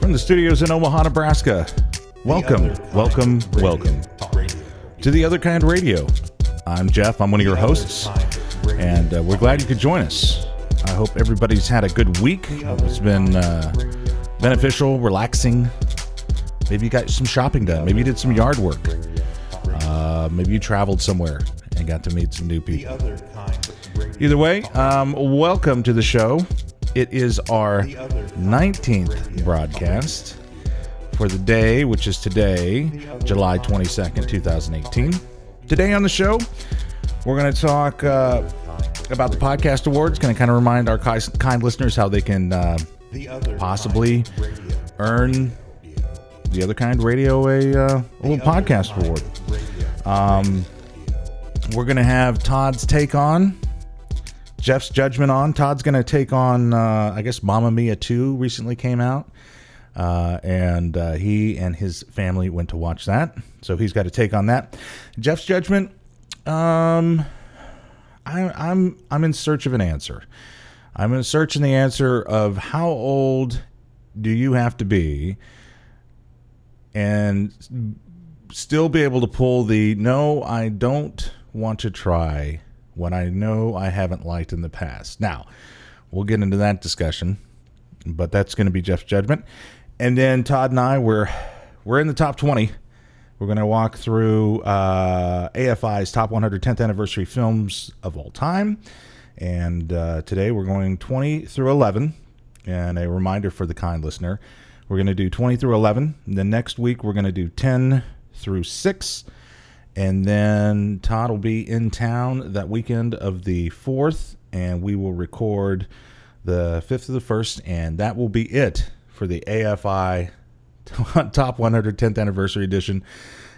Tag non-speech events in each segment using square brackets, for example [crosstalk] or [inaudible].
From the studios in Omaha, Nebraska. Welcome, welcome, welcome to the Other Kind Radio. I'm Jeff. I'm one of your hosts, and uh, we're glad you could join us. I hope everybody's had a good week. It's been uh, beneficial, relaxing. Maybe you got some shopping done. Maybe you did some yard work. Uh, maybe you traveled somewhere and got to meet some new people. Either way, um, welcome to the show. It is our 19th broadcast for the day, which is today, July 22nd, 2018. Today on the show, we're going to talk uh, about the podcast awards. Going to kind of remind our kind listeners how they can uh, possibly earn the other kind radio a, uh, a little podcast award. Um, we're going to have Todd's take on Jeff's judgment on. Todd's going to take on, uh, I guess, Mamma Mia 2 recently came out. Uh, and uh, he and his family went to watch that. So he's got to take on that. Jeff's judgment. Um, I, I'm I'm in search of an answer. I'm in search of the answer of how old do you have to be, and still be able to pull the no, I don't want to try what I know I haven't liked in the past. Now, we'll get into that discussion, but that's going to be Jeff's judgment. And then Todd and I we're we're in the top 20. We're going to walk through uh, AFI's top 110th anniversary films of all time. And uh, today we're going 20 through 11. And a reminder for the kind listener we're going to do 20 through 11. The next week we're going to do 10 through 6. And then Todd will be in town that weekend of the 4th. And we will record the 5th of the 1st. And that will be it for the AFI [laughs] Top 110th Anniversary Edition,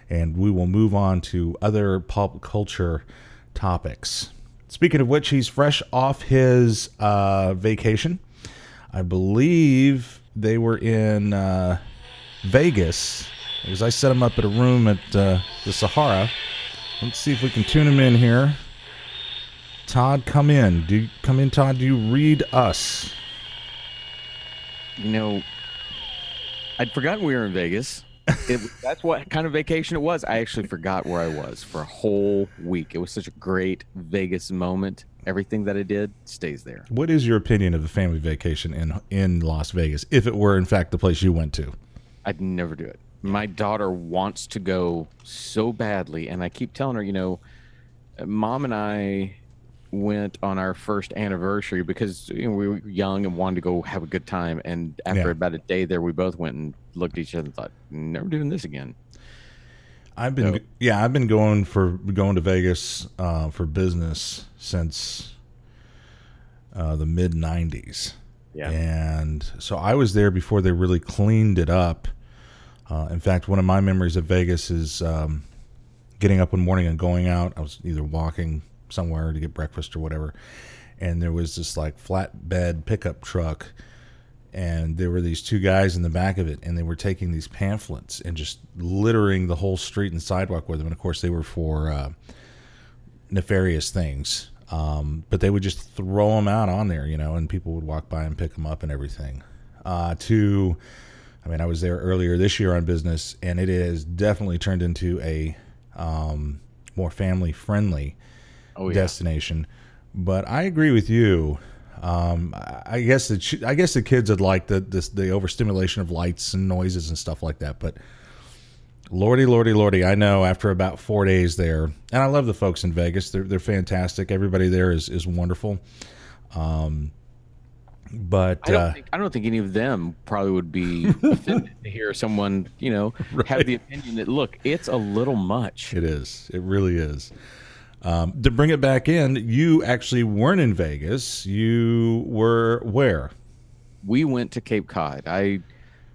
and we will move on to other pop culture topics. Speaking of which, he's fresh off his uh, vacation. I believe they were in uh, Vegas because I set him up at a room at uh, the Sahara. Let's see if we can tune him in here. Todd, come in. Do you, come in, Todd. Do you read us? You know, I'd forgotten we were in Vegas. It, that's what kind of vacation it was. I actually forgot where I was for a whole week. It was such a great Vegas moment. Everything that I did stays there. What is your opinion of the family vacation in in Las Vegas, if it were in fact the place you went to? I'd never do it. My daughter wants to go so badly, and I keep telling her, you know, mom and I went on our first anniversary because you know, we were young and wanted to go have a good time. And after Yeah. about a day there, we both went and looked at each other and thought, never doing this again. I've been So- yeah, I've been going for going to Vegas uh, for business since uh, the mid '90s. Yeah. And so I was there before they really cleaned it up. Uh, in fact, one of my memories of Vegas is um, getting up one morning and going out. I was either walking somewhere to get breakfast or whatever, and there was this like flatbed pickup truck, and there were these two guys in the back of it, and they were taking these pamphlets and just littering the whole street and sidewalk with them. And of course, they were for uh, nefarious things. Um, but they would just throw them out on there, you know, and people would walk by and pick them up and everything. Uh, to, I mean, I was there earlier this year on business, and it has definitely turned into a um, more family friendly Oh, yeah. destination. But I agree with you. Um, I- I guess the ch- I guess the kids would like the this, the overstimulation of lights and noises and stuff like that. But lordy, lordy, lordy, I know after about four days there, and I love the folks in Vegas. They're they're fantastic. Everybody there is is wonderful. Um, but I don't, uh, think, I don't think any of them probably would be [laughs] offended to hear someone, you know, have the opinion that look, it's a little much. It is. It really is. Um, to bring it back in, you actually weren't in Vegas. You were where? We went to Cape Cod. I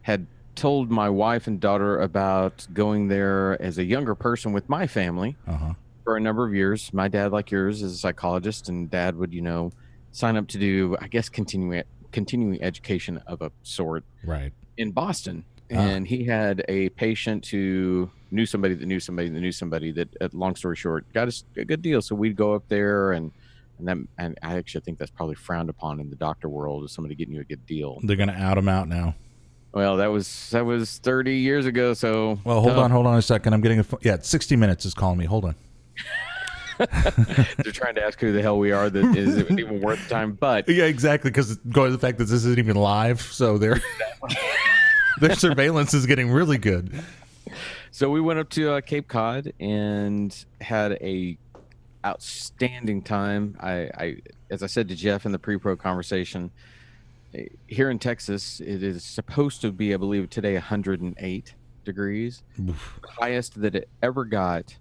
had told my wife and daughter about going there as a younger person with my family Uh huh. for a number of years. My dad, like yours, is a psychologist, and dad would, you know, sign up to do, I guess, continue continuing education of a sort Right. in Boston, Ah. and he had a patient who knew somebody that knew somebody that knew somebody that. Uh, long story short, got us a good deal. So we'd go up there, and and that, and I actually think that's probably frowned upon in the doctor world, is somebody getting you a good deal. They're gonna out him out now. Well, that was that was 30 years ago. So Well, hold tough. on, hold on a second. I'm getting a yeah. 60 minutes is calling me. Hold on. [laughs] They're trying to ask who the hell we are. That is it even worth the time? But Yeah, exactly. Because going to the fact that this isn't even live, so their [laughs] their surveillance is getting really good. So we went up to uh, Cape Cod and had a outstanding time. I, I, as I said to Jeff in the pre-pro conversation, eh, here in Texas, it is supposed to be, I believe, today 108 degrees, Oof. highest that it ever got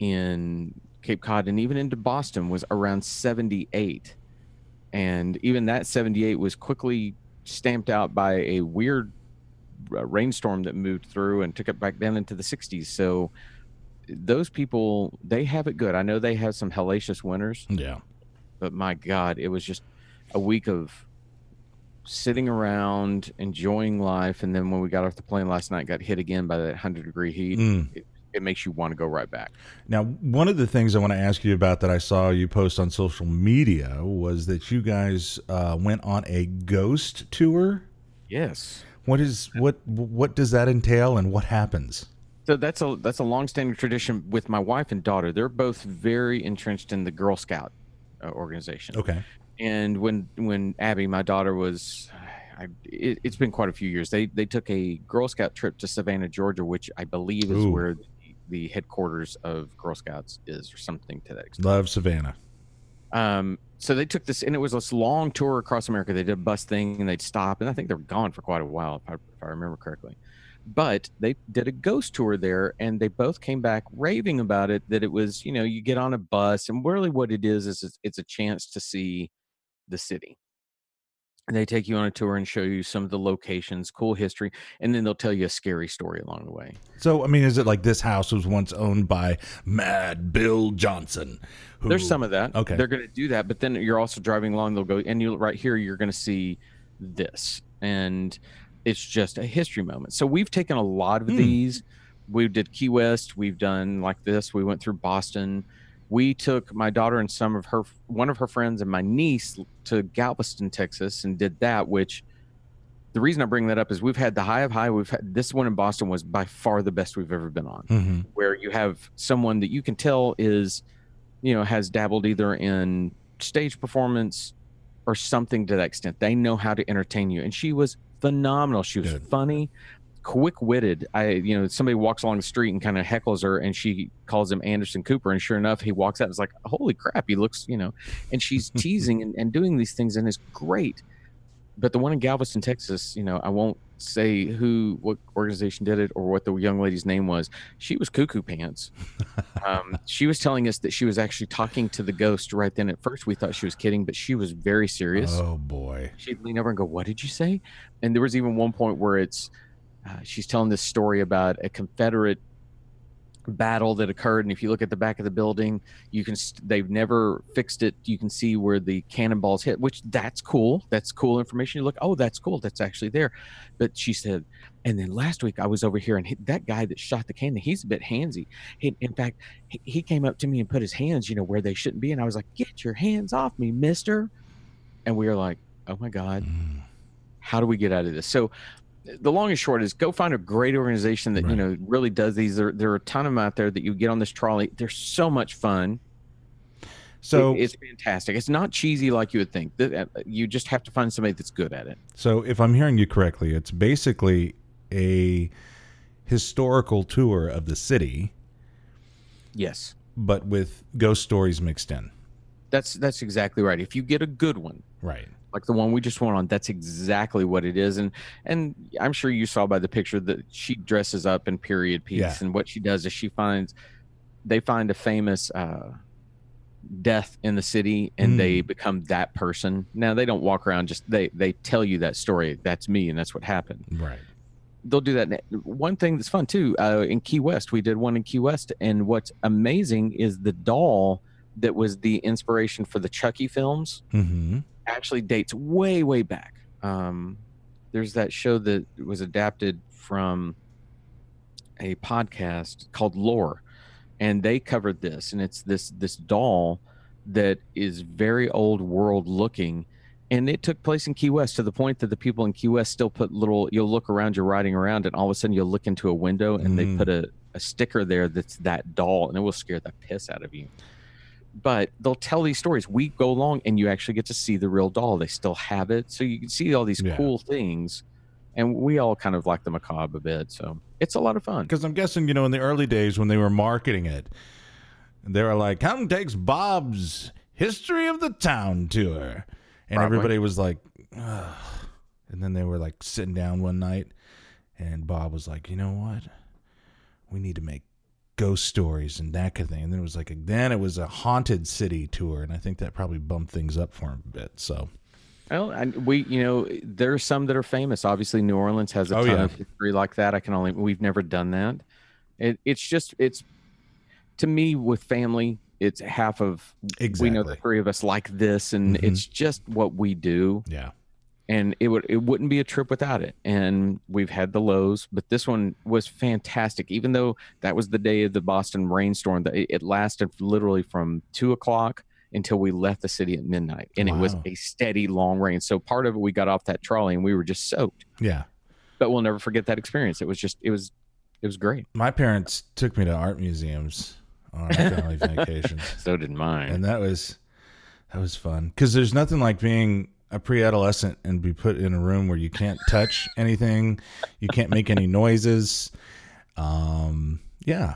in Cape Cod and even into Boston was around 78, and even that 78 was quickly stamped out by a weird rainstorm that moved through and took it back down into the 60s. So those people, they have it good. I know they have some hellacious winters, Yeah. but my God, it was just a week of sitting around enjoying life. And then when we got off the plane last night, got hit again by that 100 degree heat. Mm. It, it makes you want to go right back. Now, one of the things I want to ask you about that I saw you post on social media was that you guys uh, went on a ghost tour. Yes. What is what what does that entail and what happens? So that's a that's a longstanding tradition with my wife and daughter. They're both very entrenched in the Girl Scout uh, organization. Okay. and when when Abby, my daughter, was, I, it, it's been quite a few years. They they took a Girl Scout trip to Savannah, Georgia, which I believe is Ooh. where the, the headquarters of Girl Scouts is, or something to that extent. Love Savannah. Um, so they took this, and it was this long tour across America. They did a bus thing, and they'd stop, and I think they were gone for quite a while, if I, if I remember correctly. But they did a ghost tour there, and they both came back raving about it. That it was, you know, you get on a bus, and really what it is is it's, it's a chance to see the city. And they take you on a tour and show you some of the locations, cool history, and then they'll tell you a scary story along the way. So, I mean, is it like this house was once owned by Mad Bill Johnson? who- There's some of that. Okay. They're going to do that, but then you're also driving along. They'll go, and you right here, you're going to see this, and it's just a history moment. So we've taken a lot of Hmm. these. We did Key West. We've done like this. We went through Boston. We took my daughter and some of her, one of her friends, and my niece to Galveston, Texas, and did that. Which the reason I bring that up is we've had the high of high. We've had this one in Boston was by far the best we've ever been on Mhm. where you have someone that you can tell is, you know, has dabbled either in stage performance or something to that extent. They know how to entertain you. And she was phenomenal. She was Good. funny, quick witted. I, you know, somebody walks along the street and kind of heckles her and she calls him Anderson Cooper. And sure enough, he walks out and is like, holy crap, he looks, you know, and she's [laughs] teasing and, and doing these things and it's great. But the one in Galveston, Texas, you know, I won't say who, what organization did it or what the young lady's name was. She was cuckoo pants. um, she was telling us that she was actually talking to the ghost right then. At first, we thought she was kidding, but she was very serious. Oh boy. She'd lean over and go, "What did you say?" And there was even one point where it's uh, she's telling this story about a Confederate battle that occurred, and if you look at the back of the building, you can st- they've never fixed it. You can see where the cannonballs hit, which that's cool. That's cool information. You look, oh, that's cool. That's actually there. But she said, and then last week I was over here, and he, that guy that shot the cannon, he's a bit handsy. He, in fact, he, he came up to me and put his hands, you know, where they shouldn't be, and I was like, "Get your hands off me, Mister!" And we were like, "Oh my God." Mm. how do we get out of this so the long and short is go find a great organization that Right. you know really does these. There, there are a ton of them out there that you get on this trolley. They're so much fun. So, It- it's fantastic. It's not cheesy like you would think. Uh, you just have to find somebody that's good at it. So if I'm hearing you correctly, it's basically a historical tour of the city, yes. But with ghost stories mixed in. that's that's exactly right. If you get a good one Right. Like the one we just went on that's exactly what it is and and i'm sure you saw by the picture that she dresses up in period piece Yeah. and what she does is she finds they find a famous uh death in the city and they become that person now they don't walk around just they they tell you that story that's me and that's what happened Right. they'll do that one thing that's fun too uh in key west we did one in key west and what's amazing is the doll that was the inspiration for the chucky films Mm-hmm. Actually dates way way back um, there's that show that was adapted from a podcast called Lore, and they covered this, and it's this this doll that is very old world looking. And it took place in Key West to the point that the people in Key West still put little. You'll look around, you're riding around, and all of a sudden you'll look into a window, and they Mm. put a, a sticker there that's that doll, and it will scare the piss out of you but they'll tell these stories. We go along and you actually get to see the real doll. They still have it. So you can see all these Yeah. cool things. And we all kind of like the macabre a bit. So it's a lot of fun. Because I'm guessing, you know, in the early days when they were marketing it, they were like, "Come takes Bob's History of the Town tour," and Probably. everybody was like, Ugh. and then they were like sitting down one night, and Bob was like, "You know what? We need to make ghost stories and that kind of thing." And then it was like, then it was a haunted city tour, and I think that probably bumped things up for him a bit. So Well, and we, you know, there's some that are famous. Obviously, New Orleans has a Oh, ton yeah. of history like that. I can only, we've never done that. It, it's just, it's to me with family, it's half of, exactly, we know the three of us like this, and Mhm. it's just what we do. yeah, and it would it wouldn't be a trip without it. And we've had the lows but this one was fantastic. Even though that was the day of the boston rainstorm that it lasted literally from two o'clock until we left the city at midnight. And it was a steady long rain. So part of it we got off that trolley and we were just soaked. Yeah. but we'll never forget that experience. It was just it was it was great. My parents took me to art museums on our family [laughs] vacations. so did mine. And that was that was fun. Because there's nothing like being a pre-adolescent and be put in a room where you can't touch anything you can't make any noises. Um yeah.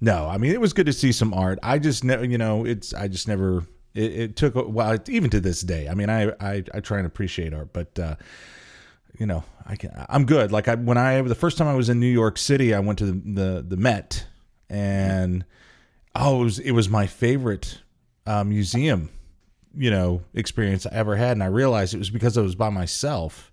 No i mean it was good to see some art. I just never you know it's i just never it, it took a while even to this day i mean I, I i try and appreciate art but uh you know i can i'm good. Like i when i the first time i was in new york city i went to the the, the met and oh it was it was my favorite uh, museum you know experience I ever had, and I realized it was because I was by myself,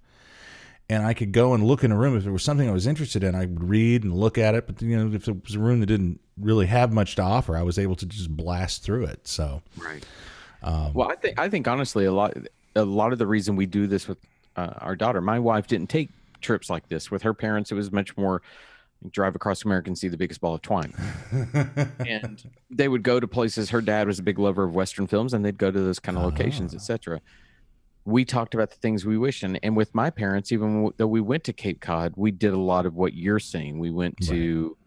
and I could go and look in a room if there was something I was interested in. I would read and look at it, but you know if it was a room that didn't really have much to offer, I was able to just blast through it. So Right. um, Well, I think I think honestly, a lot a lot of the reason we do this with uh, our daughter, my wife didn't take trips like this with her parents. It was much more drive across America and see the biggest ball of twine. and [laughs] they would go to places. Her dad was a big lover of Western films, and they'd go to those kind of locations, Ah. etc. We talked about the things we wish, and, and with my parents, even though we went to Cape Cod, we did a lot of what you're saying. We went to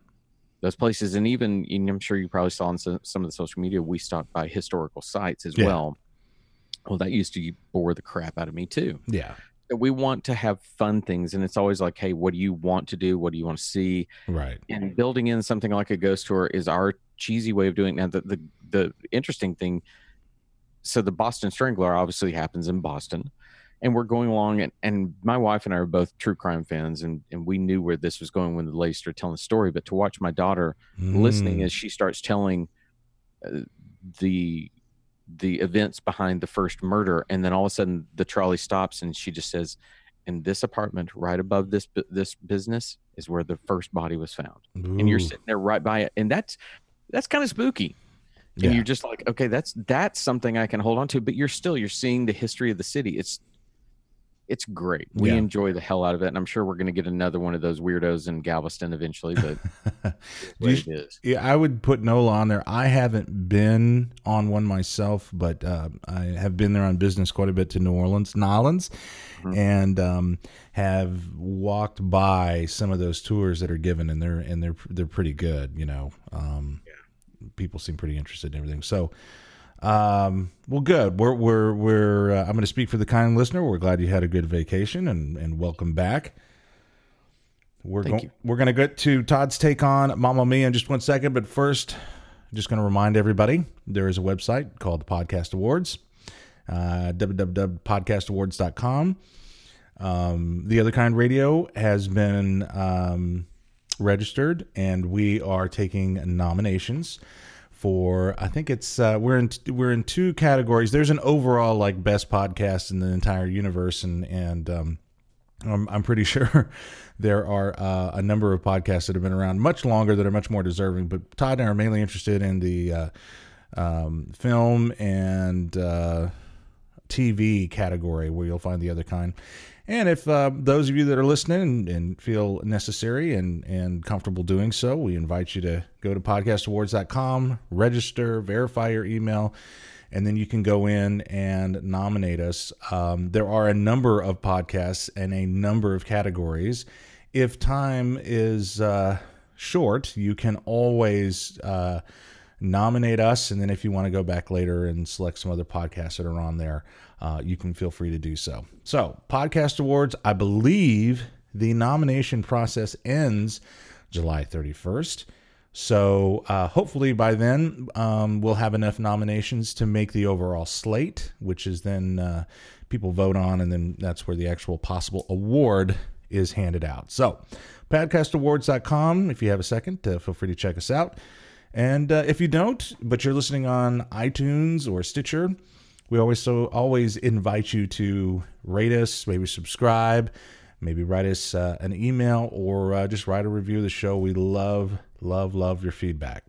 those places, and even and I'm sure you probably saw on some, some of the social media, we stopped by historical sites as Yeah. well. Well, that used to bore the crap out of me too. yeah, We want to have fun things, and it's always like, hey, what do you want to do? What do you want to see? right, and building in something like a ghost tour is our cheesy way of doing it. Now, the, the, the interesting thing, so the Boston Strangler obviously happens in Boston, and we're going along, and, and my wife and I are both true crime fans, and, and we knew where this was going when the lady started telling the story. But to watch my daughter listening Mm, as she starts telling uh, the the events behind the first murder, and then all of a sudden the trolley stops, and she just says, "In this apartment, right above this this business, is where the first body was found." and you're sitting there right by it and that's that's kind of spooky and yeah. you're just like okay that's that's something i can hold on to but you're still you're seeing the history of the city it's it's great we Yeah. enjoy the hell out of it and i'm sure we're going to get another one of those weirdos in galveston eventually but [laughs] you- Yeah, I would put NOLA on there. I haven't been on one myself, but uh, I have been there on business quite a bit to New Orleans, Nolans, Mhm. and um, have walked by some of those tours that are given, and they're and they're they're pretty good. You know, um, people seem pretty interested in everything. So. Um, well, good. We're we're we're. Uh, I'm going to speak for the kind listener. We're glad you had a good vacation and and welcome back. We're Thank going. you. We're going to get to Todd's take on Mamma Mia in just one second, but first, I'm just going to remind everybody there is a website called the Podcast Awards, uh, www.podcastawards.com. Um, the Other Kind Radio has been um, registered, and we are taking nominations for. I think it's uh, we're in we're in two categories. There's an overall like best podcast in the entire universe, and and um, I'm, I'm pretty [laughs] sure there are uh, a number of podcasts that have been around much longer that are much more deserving. But Todd and I are mainly interested in the uh, um, film and uh, TV category where you'll find the other kind. And if uh, those of you that are listening and, and, feel necessary and, and comfortable doing so, we invite you to go to podcastawards.com, register, verify your email, and then you can go in and nominate us. Um, there are a number of podcasts and a number of categories. If time is uh, short, you can always uh, nominate us. And then if you want to go back later and select some other podcasts that are on there, uh, you can feel free to do so. So, Podcast Awards, I believe the nomination process ends July 31st. So uh, hopefully by then um, we'll have enough nominations to make the overall slate, which is then uh, people vote on, and then that's where the actual possible award is handed out. So podcastawards.com. If you have a second, uh, feel free to check us out. And uh, if you don't, but you're listening on iTunes or Stitcher, we always so always invite you to rate us, maybe subscribe, maybe write us uh, an email, or uh, just write a review of the show. We love Love, love your feedback.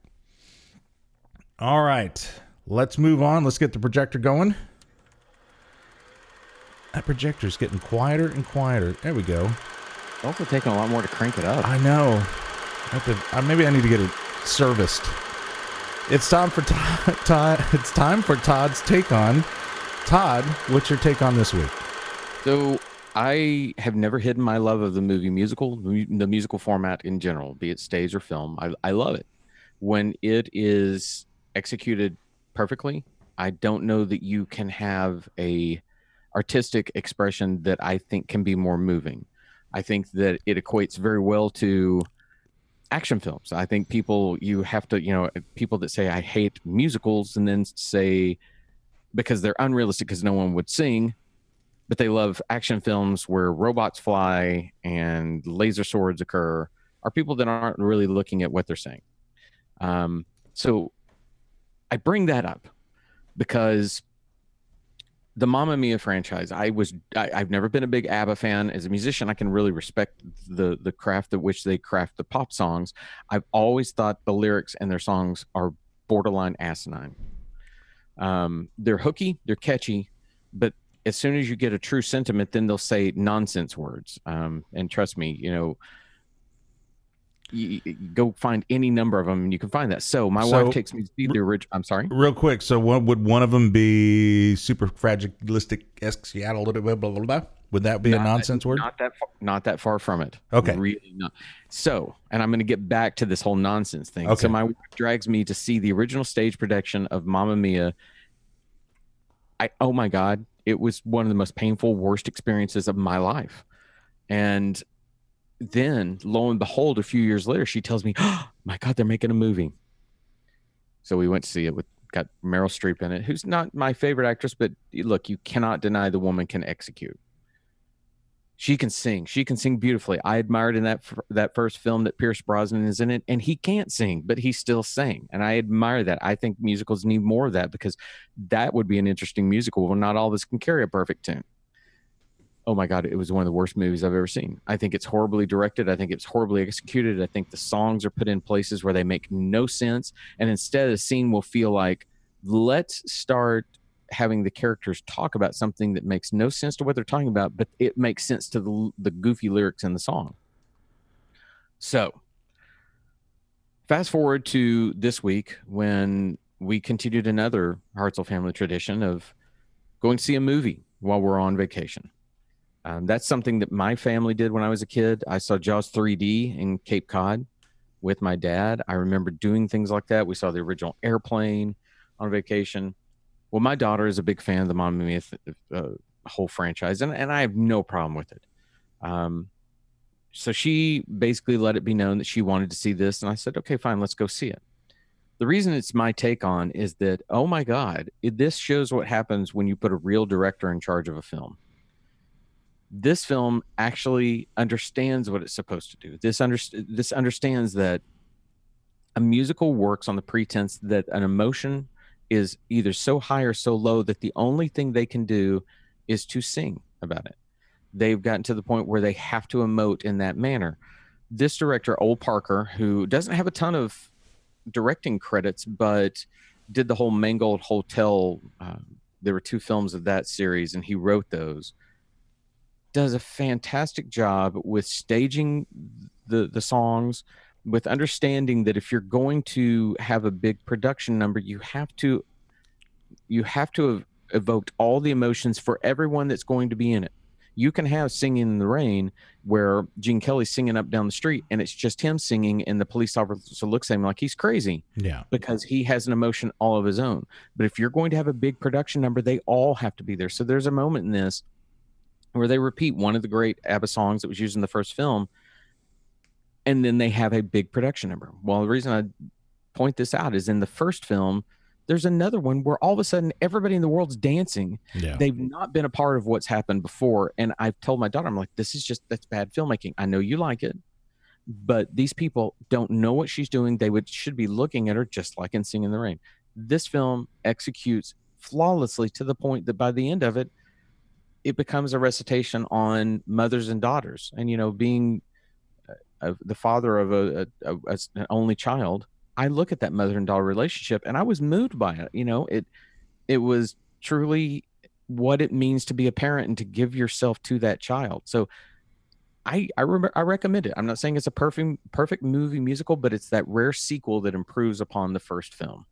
All right, let's move on. Let's get the projector going. That projector's getting quieter and quieter. There we go. It's also taking a lot more to crank it up. I know. I to, uh, maybe I need to get it serviced. It's time for [laughs] Todd. It's time for Todd's take on. Todd, what's your take on this week? So I have never hidden my love of the movie musical, the musical format in general, be it stage or film. I, I love it. When it is executed perfectly, I don't know that you can have a artistic expression that I think can be more moving. I think that it equates very well to action films. I think people you have to, you know, people that say I hate musicals and then say because they're unrealistic because no one would sing, but they love action films where robots fly and laser swords occur are people that aren't really looking at what they're saying um, so i bring that up because the Mamma Mia franchise, I was I, have never been a big ABBA fan. As a musician, I can really respect the the craft at which they craft the pop songs. I've always thought the lyrics and their songs are borderline asinine. Um, they're hooky, they're catchy, but as soon as you get a true sentiment, then they'll say nonsense words. Um, and trust me, you know, you, you go find any number of them and you can find that. So my so, wife takes me to see the original. I'm sorry. Real quick. So what would one of them be? Super fragilistic esque Seattle. Blah, blah, blah, blah. Would that be not a nonsense that, word? Not that. Far, not that far from it. Okay. Really not. So, and I'm going to get back to this whole nonsense thing. Okay. So my wife drags me to see the original stage production of Mamma Mia. I oh my god, it was one of the most painful, worst experiences of my life. And then, lo and behold, a few years later, she tells me, oh, "My God, they're making a movie." So we went to see it with got Meryl Streep in it, who's not my favorite actress, but look, you cannot deny the woman can execute she can sing. She can sing beautifully. I admired in that that first film that Pierce Brosnan is in it, and he can't sing, but he still sang, and I admire that. I think musicals need more of that because that would be an interesting musical where not all of us can carry a perfect tune. Oh my God, it was one of the worst movies I've ever seen. I think it's horribly directed. I think it's horribly executed. I think the songs are put in places where they make no sense, and instead, a scene will feel like let's start having the characters talk about something that makes no sense to what they're talking about, but it makes sense to the, the goofy lyrics in the song. So, fast forward to this week when we continued another Hartzell family tradition of going to see a movie while we're on vacation. Um, that's something that my family did when I was a kid. I saw Jaws 3D in Cape Cod with my dad. I remember doing things like that. We saw the original airplane on vacation. Well, my daughter is a big fan of the Mamma Mia uh, whole franchise, and, and I have no problem with it. Um, so she basically let it be known that she wanted to see this, and I said, okay, fine, let's go see it. The reason it's my take on is that, oh my God, it, this shows what happens when you put a real director in charge of a film. This film actually understands what it's supposed to do. This under, this understands that a musical works on the pretense that an emotion is either so high or so low that the only thing they can do is to sing about it. They've gotten to the point where they have to emote in that manner. This director, Ol Parker, who doesn't have a ton of directing credits, but did the whole Marigold Hotel uh, there were two films of that series, and he wrote those. Does a fantastic job with staging the the songs, with understanding that if you're going to have a big production number, you have to you have to have evoked all the emotions for everyone that's going to be in it. You can have singing in the rain where Gene Kelly's singing up down the street and it's just him singing and the police officer looks at him like he's crazy. Yeah. Because he has an emotion all of his own. But if you're going to have a big production number, they all have to be there. So there's a moment in this where they repeat one of the great ABBA songs that was used in the first film and then they have a big production number. Well, the reason I point this out is in the first film, there's another one where all of a sudden everybody in the world's dancing. Yeah. They've not been a part of what's happened before. And I've told my daughter, I'm like, this is just that's bad filmmaking. I know you like it, but these people don't know what she's doing. They would should be looking at her just like in Sing in the Rain. This film executes flawlessly to the point that by the end of it, it becomes a recitation on mothers and daughters, and you know, being uh, the father of a, a, a, an only child I look at that mother and daughter relationship and I was moved by it. You know, it it was truly what it means to be a parent and to give yourself to that child. So I I remember I recommend it. I'm not saying it's a perfect perfect movie musical, but it's that rare sequel that improves upon the first film.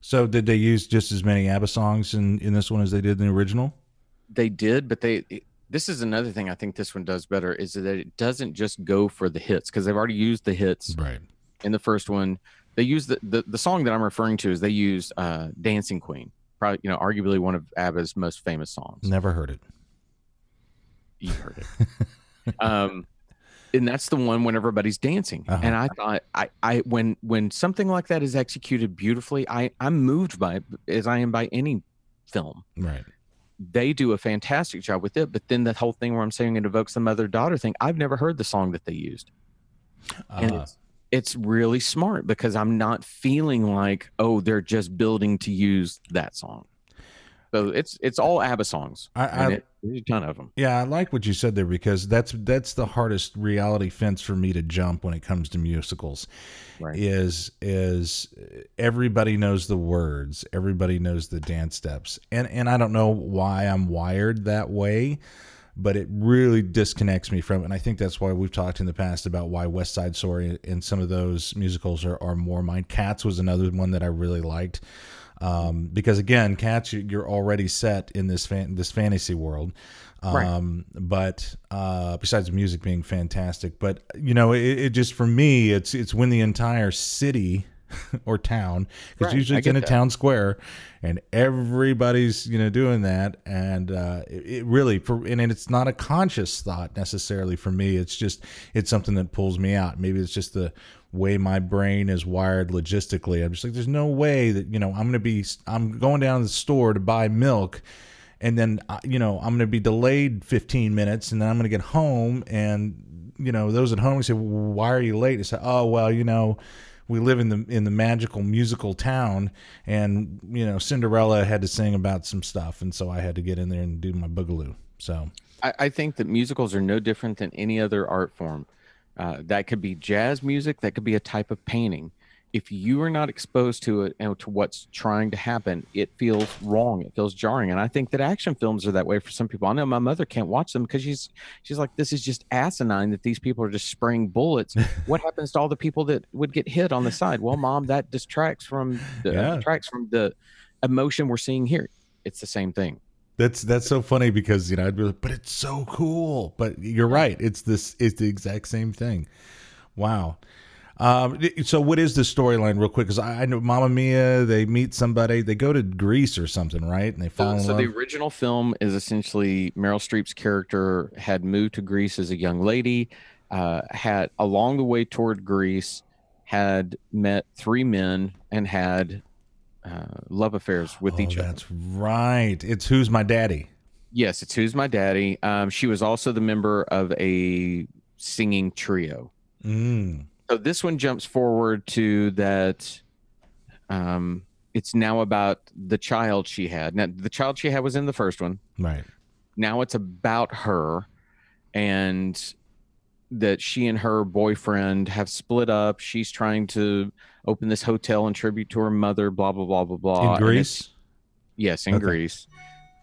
So did they use just as many ABBA songs in in this one as they did in the original? They did, but they this is another thing I think this one does better is that it doesn't just go for the hits because they've already used the hits. Right in the first one, they use the, the, the song that I'm referring to is they used uh, Dancing Queen, probably, you know, arguably one of ABBA's most famous songs. Never heard it. You heard it. [laughs] um, and that's the one when everybody's dancing. Uh-huh. And I thought, I, I, when, when something like that is executed beautifully, I, I'm moved by it as I am by any film. Right. They do a fantastic job with it. But then the whole thing where I'm saying it evokes the mother daughter thing, I've never heard the song that they used. Uh-huh. And it's, it's really smart because I'm not feeling like, oh, they're just building to use that song. So it's it's all ABBA songs. I, I it, there's a ton of them. Yeah, I like what you said there because that's that's the hardest reality fence for me to jump when it comes to musicals. Right. Is is everybody knows the words, everybody knows the dance steps, and and I don't know why I'm wired that way but it really disconnects me from it. And I think that's why we've talked in the past about why West Side Story and some of those musicals are, are more mine. Cats was another one that I really liked. Um, because again, Cats, you're already set in this fan, this fantasy world. Um, right. but, uh, besides music being fantastic, but you know, it, it just, for me, it's, it's when the entire city [laughs] or town because right, usually it's in a that. town square and everybody's you know doing that and uh, it, it, really for and it's not a conscious thought necessarily for me it's just it's something that pulls me out maybe it's just the way my brain is wired logistically i'm just like there's no way that you know i'm gonna be i'm going down to the store to buy milk and then uh, you know i'm gonna be delayed 15 minutes and then i'm gonna get home and you know those at home say well, why are you late I say oh well you know we live in the in the magical musical town, and you know Cinderella had to sing about some stuff, and so I had to get in there and do my boogaloo. So I, I think that musicals are no different than any other art form. Uh, that could be jazz music, that could be a type of painting if you are not exposed to it and to what's trying to happen, it feels wrong. It feels jarring. And I think that action films are that way for some people. I know my mother can't watch them because she's she's like, this is just asinine that these people are just spraying bullets. [laughs] what happens to all the people that would get hit on the side? Well, mom, that distracts from the yeah. distracts from the emotion we're seeing here. It's the same thing. That's that's so funny because you know I'd be like, but it's so cool. But you're right. It's this. It's the exact same thing. Wow. Um, so what is the storyline, real quick? Because I, I, know Mamma Mia, they meet somebody, they go to Greece or something, right? And they fall so, in so love. the original film is essentially Meryl Streep's character had moved to Greece as a young lady, uh, had along the way toward Greece, had met three men and had uh, love affairs with oh, each other. That's right. It's Who's My Daddy. Yes, it's Who's My Daddy. Um, she was also the member of a singing trio. Mm. So this one jumps forward to that. Um, it's now about the child she had. Now, the child she had was in the first one. Right. Now it's about her, and that she and her boyfriend have split up. She's trying to open this hotel in tribute to her mother. Blah blah blah blah blah. In Greece. Yes, in Okay. Greece,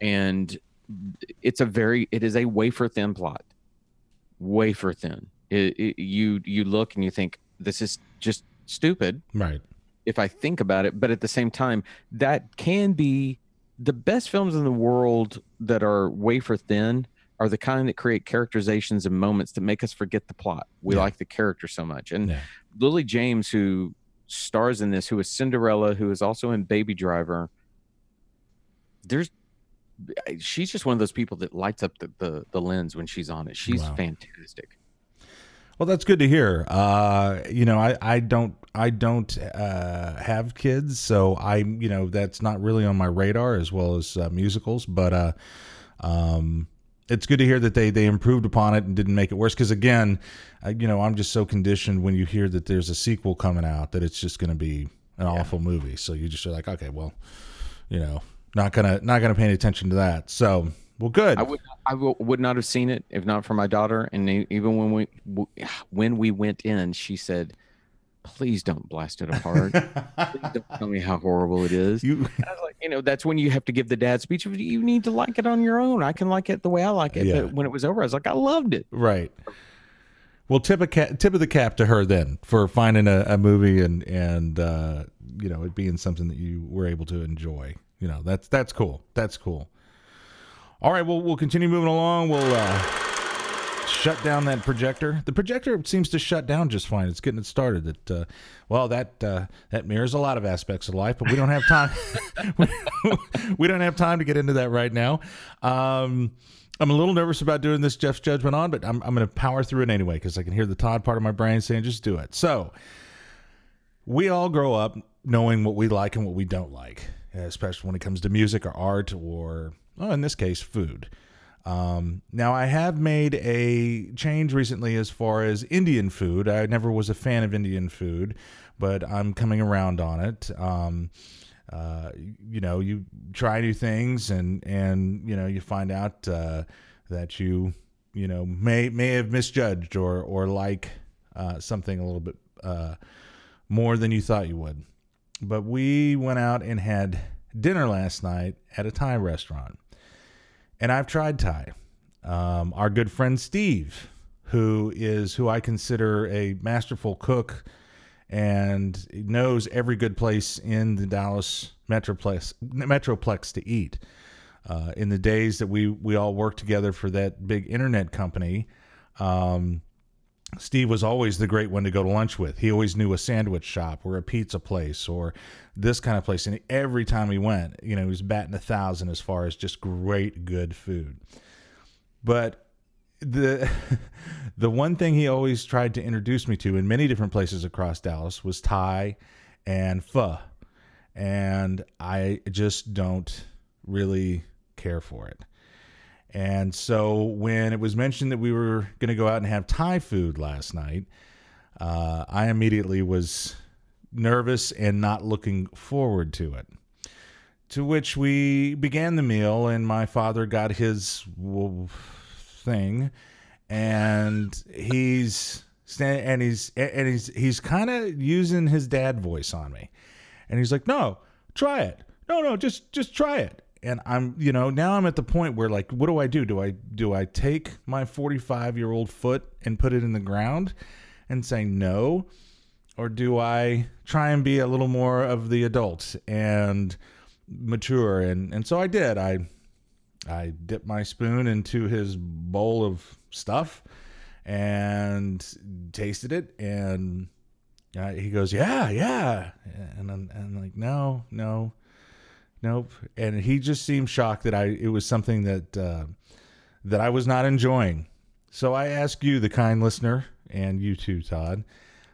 and it's a very it is a wafer thin plot, wafer thin. It, it, you you look and you think this is just stupid Right. if I think about it, but at the same time, that can be the best films in the world that are wafer thin are the kind that create characterizations and moments that make us forget the plot. We Yeah. like the character so much. And Yeah. Lily James, who stars in this, who is Cinderella, who is also in Baby Driver, there's she's just one of those people that lights up the, the, the lens when she's on it. She's Wow. fantastic. Well, that's good to hear. Uh, you know, I, I don't I don't uh, have kids, so I you know that's not really on my radar as well as uh, musicals. But uh, um, it's good to hear that they they improved upon it and didn't make it worse. Because again, uh, you know, I'm just so conditioned when you hear that there's a sequel coming out that it's just going to be an awful movie. So you just are like, okay, well, you know, not gonna not gonna pay any attention to that. So well, good. I would I w- would not have seen it if not for my daughter. And even when we when we went in, she said, "Please don't blast it apart. Don't [laughs] tell me how horrible it is." you like, you know, that's when you have to give the dad speech. You need to like it on your own. I can like it the way I like it. Yeah. But when it was over, I was like, I loved it. Right. Well, tip a cap, tip of the cap to her then for finding a, a movie and and uh, you know it being something that you were able to enjoy. You know that's that's cool. That's cool. All right, well we'll continue moving along. We'll uh, shut down that projector. The projector seems to shut down just fine. It's getting it started. That uh, well that uh, that mirrors a lot of aspects of life, but we don't have time. [laughs] we don't have time to get into that right now. Um, I'm a little nervous about doing this Jeff's judgment on, but I'm I'm going to power through it anyway because I can hear the Todd part of my brain saying just do it. So we all grow up knowing what we like and what we don't like, especially when it comes to music or art or, in this case, food. Um, now, I have made a change recently as far as Indian food. I never was a fan of Indian food, but I'm coming around on it. Um, uh, you know, you try new things, and and you know, you find out uh, that you you know may may have misjudged or or like uh, something a little bit uh, more than you thought you would. But we went out and had dinner last night at a Thai restaurant, and I've tried Thai. Um, our good friend Steve, who is who I consider a masterful cook and knows every good place in the Dallas metroplex metroplex to eat. Uh, in the days that we we all worked together for that big internet company, um, Steve was always the great one to go to lunch with. He always knew a sandwich shop or a pizza place or this kind of place. And every time he went, you know, he was batting a thousand as far as just great, good food. But the [laughs] the one thing he always tried to introduce me to in many different places across Dallas was Thai and pho. And I just don't really care for it. And so when it was mentioned that we were going to go out and have Thai food last night, uh, I immediately was nervous and not looking forward to it. To which we began the meal, and my father got his thing, and he's stand and he's and he's he's kind of using his dad voice on me, and he's like, "No, try it. No, no, just just try it." And I'm, you know, now I'm at the point where like, what do I do? Do I do I take my 45 year old foot and put it in the ground and say no, or do I try and be a little more of the adult and mature? And and so I did. I I dipped my spoon into his bowl of stuff and tasted it and uh, he goes, "Yeah, yeah," and I'm, and I'm like, "No, no, nope." And he just seemed shocked that I it was something that uh, that I was not enjoying. So I ask you, the kind listener, and you too, Todd.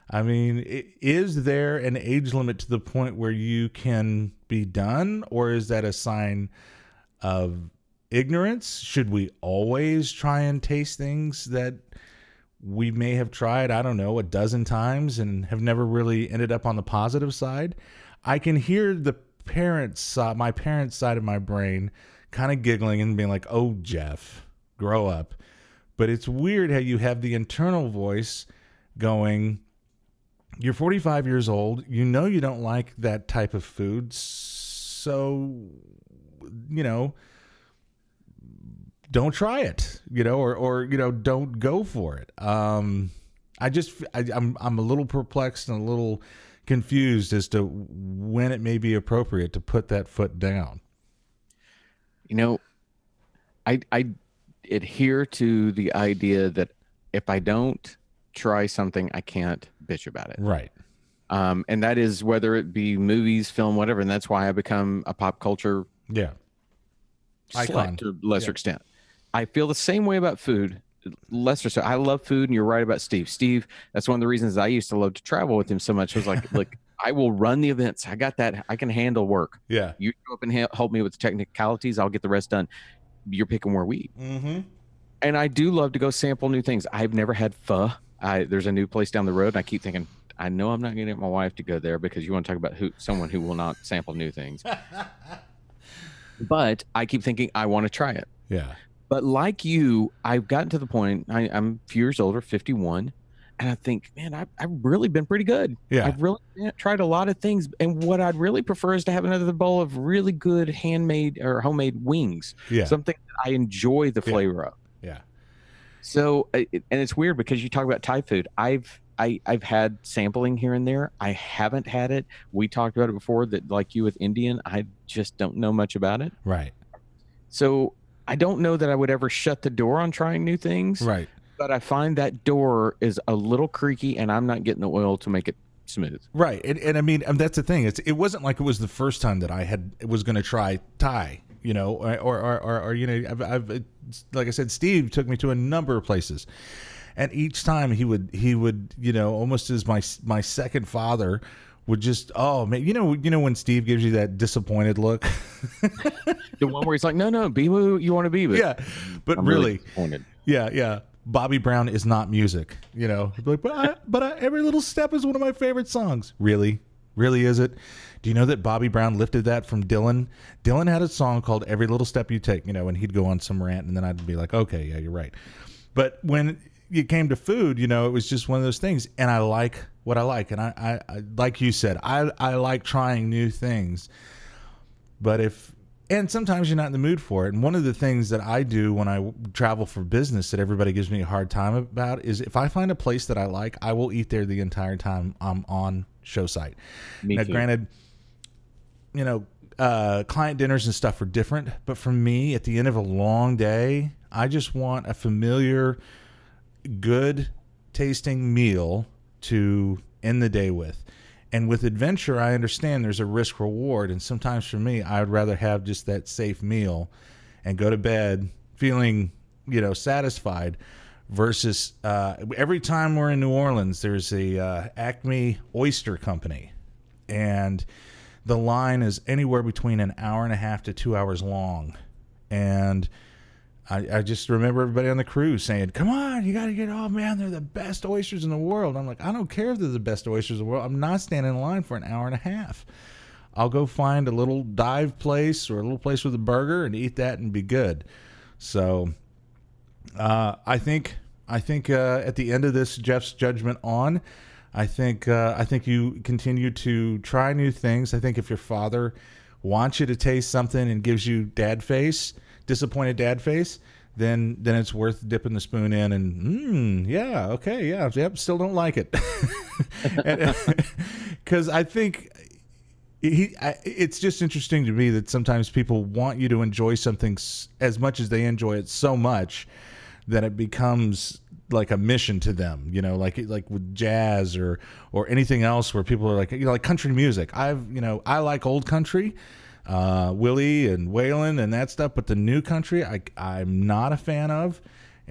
I mean, is there an age limit to the point where you can be done, or is that a sign of ignorance? Should we always try and taste things that we may have tried, I don't know, a dozen times and have never really ended up on the positive side? I can hear the parents, my parents' side of my brain kind of giggling and being like, oh, Jeff, grow up. But it's weird how you have the internal voice going, you're 45 years old. You know you don't like that type of food. So you know, don't try it, you know, or or you know, don't go for it. Um, I just I, I'm I'm a little perplexed and a little confused as to when it may be appropriate to put that foot down. You know, I I adhere to the idea that if I don't try something, I can't bitch about it. Right. Um, and that is whether it be movies, film, whatever. And that's why I become a pop culture Yeah. Icon. to lesser Yeah. extent. I feel the same way about food. Lesser so I love food, and you're right about Steve. Steve, that's one of the reasons I used to love to travel with him so much. Was like, look, I will run the events. I got that. I can handle work. Yeah. You go up and help me with the technicalities. I'll get the rest done. You're picking where we eat. Mm-hmm. and I do love to go sample new things. I've never had pho. I there's a new place down the road, and I keep thinking, I know I'm not going to get my wife to go there because you want to talk about who someone who will not sample new things. [laughs] but I keep thinking I want to try it. Yeah. But like you, I've gotten to the point. I, I'm a few years older, 51, and I think, man, I've, I've really been pretty good. Yeah. I've really tried a lot of things, and what I'd really prefer is to have another bowl of really good handmade or homemade wings. Yeah. Something that I enjoy the Yeah. flavor of. yeah. So, and it's weird because you talk about Thai food. I've I, I've had sampling here and there. I haven't had it. We talked about it before that, like you with Indian, I just don't know much about it. Right. So I don't know that I would ever shut the door on trying new things. Right. But I find that door is a little creaky, and I'm not getting the oil to make it smooth. Right, and, and I mean, and that's the thing. It's it wasn't like it was the first time that I had was going to try Thai, you know, or or, or, or you know, I've, I've like I said, Steve took me to a number of places, and each time he would he would you know almost as my my second father would just oh man you know you know when Steve gives you that disappointed look, [laughs] The one where he's like, "No, no, be who you want to be." But yeah, but I'm really, disappointed. yeah, yeah. Bobby Brown is not music, you know. Like, but I, but I, every little step is one of my favorite songs. Really, really is it? Do you know that Bobby Brown lifted that from Dylan? Dylan had a song called "Every Little Step You Take," you know, and he'd go on some rant, and then I'd be like, "Okay, yeah, you're right." But when it came to food, you know, it was just one of those things, and I like what I like, and I, I, I like you said, I, I like trying new things. But if and sometimes you're not in the mood for it. And one of the things that I do when I travel for business that everybody gives me a hard time about is if I find a place that I like, I will eat there the entire time I'm on show site. Me now, too. granted, you know, uh, client dinners and stuff are different, but for me, at the end of a long day, I just want a familiar, good tasting meal to end the day with. And with adventure, I understand there's a risk reward. And sometimes for me, I would rather have just that safe meal and go to bed feeling, you know, satisfied versus uh, every time we're in New Orleans, there's a uh, Acme Oyster Company. And the line is anywhere between an hour and a half to two hours long. And I, I just remember everybody on the cruise saying, "Come on, you got to get off, man! They're the best oysters in the world." I'm like, I don't care if they're the best oysters in the world. I'm not standing in line for an hour and a half. I'll go find a little dive place or a little place with a burger and eat that and be good. So, uh, I think I think uh, at the end of this, Jeff's judgment on. I think uh, I think you continue to try new things. I think if your father wants you to taste something and gives you dad face, disappointed dad face, then then it's worth dipping the spoon in and mm, yeah, okay, yeah, yep, still don't like it, [laughs] because I think he, I, it's just interesting to me that sometimes people want you to enjoy something as much as they enjoy it so much that it becomes like a mission to them you know like like with jazz or or anything else where people are like you know like country music. I've you know i like old country uh willie and waylon and that stuff but the new country i i'm not a fan of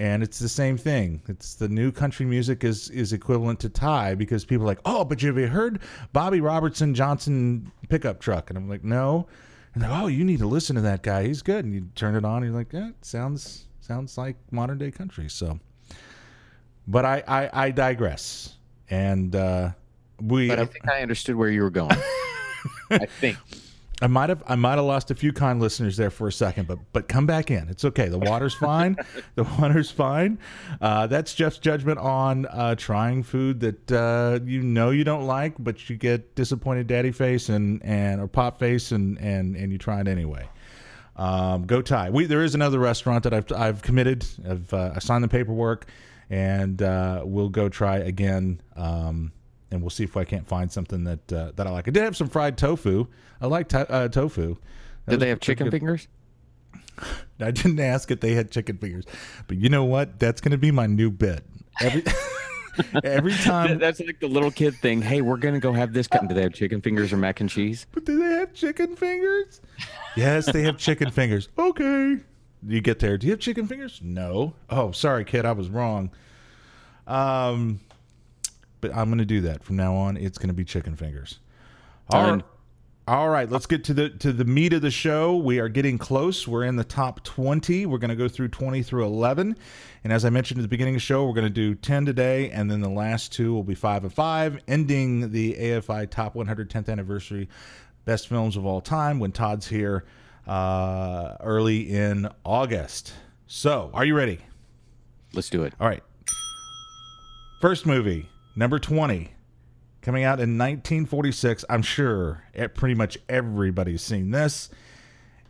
and it's the same thing. It's the new country music is is equivalent to Thai because people are like, oh, but you have you heard Bobby Robertson Johnson pickup truck? And I'm like, no. And they're, oh, you need to listen to that guy. He's good. And you turn it on, and you're like, yeah, it sounds sounds like modern day country. So, but I I, I digress. And uh, we, But I think I understood where you were going. [laughs] I think. I might have I might have lost a few kind listeners there for a second, but but come back in. It's okay. The water's fine. [laughs] the water's fine. Uh, that's Jeff's judgment on uh, trying food that uh, you know you don't like, but you get disappointed daddy face and and or pop face and and and you try it anyway. Um, go Thai. We there is another restaurant that I've I've committed. I've uh, I signed the paperwork, and uh, we'll go try again. Um, and we'll see if I can't find something that uh, that I like. I did have some fried tofu. I like to- uh, tofu. That Did they have chicken good. fingers? [laughs] I didn't ask if they had chicken fingers, but you know what? That's going to be my new bit. Every [laughs] every [laughs] time. That's like the little kid thing. Hey, we're gonna go have this. cut- Do they have chicken fingers or mac and cheese? But do they have chicken fingers? Yes, they have chicken fingers. Okay. You get there. Do you have chicken fingers? No. Oh, sorry, kid. I was wrong. Um, but I'm going to do that from now on. It's going to be chicken fingers. All right. All right, let's get to the to the meat of the show. We are getting close. We're in the top 20. We're going to go through 20 through 11. And as I mentioned at the beginning of the show, we're going to do 10 today and then the last two will be 5 and 5, ending the AFI Top 110th anniversary best films of all time when Todd's here uh, early in August. So, are you ready? Let's do it. All right. First movie, number 20, coming out in 1946. I'm sure e- pretty much everybody's seen this.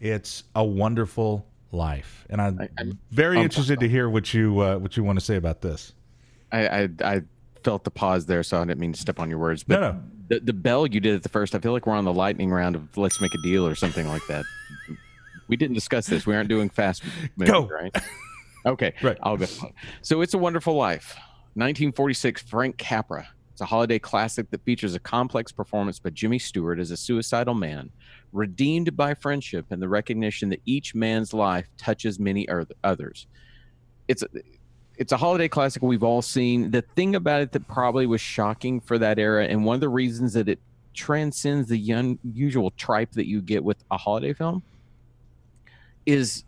It's A Wonderful Life. And I'm, I- I'm- very I'm- interested to hear what you uh, what you want to say about this. I, I I felt the pause there, so I didn't mean to step on your words. But No, no. The, the bell you did at the first, I feel like we're on the lightning round of let's make a deal or something like that. We didn't discuss this. We aren't doing fast movies, Go. right? [laughs] Okay, Right. I'll go. So it's a Wonderful Life, 1946. Frank Capra. It's a holiday classic that features a complex performance by Jimmy Stewart as a suicidal man, redeemed by friendship and the recognition that each man's life touches many others. It's a, it's a holiday classic we've all seen. The thing about it that probably was shocking for that era, and one of the reasons that it transcends the unusual tripe that you get with a holiday film, is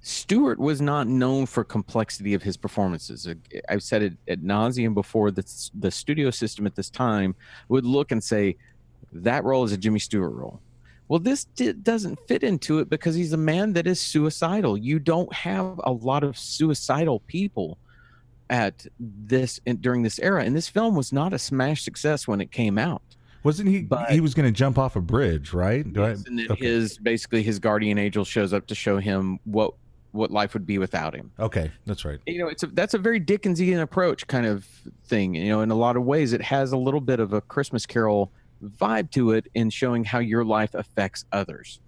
Stewart was not known for complexity of his performances. I've said it at nauseum before that the studio system at this time would look and say, that role is a Jimmy Stewart role. Well, this di- doesn't fit into it because he's a man that is suicidal. You don't have a lot of suicidal people at this in, during this era, and this film was not a smash success when it came out. Wasn't he? But- he was going to jump off a bridge, right? Do I- and then okay. his basically his guardian angel shows up to show him what what life would be without him. okay, that's right. you know it's a, that's a very dickensian approach kind of thing you know in a lot of ways. It has a little bit of a christmas carol vibe to it in showing how your life affects others.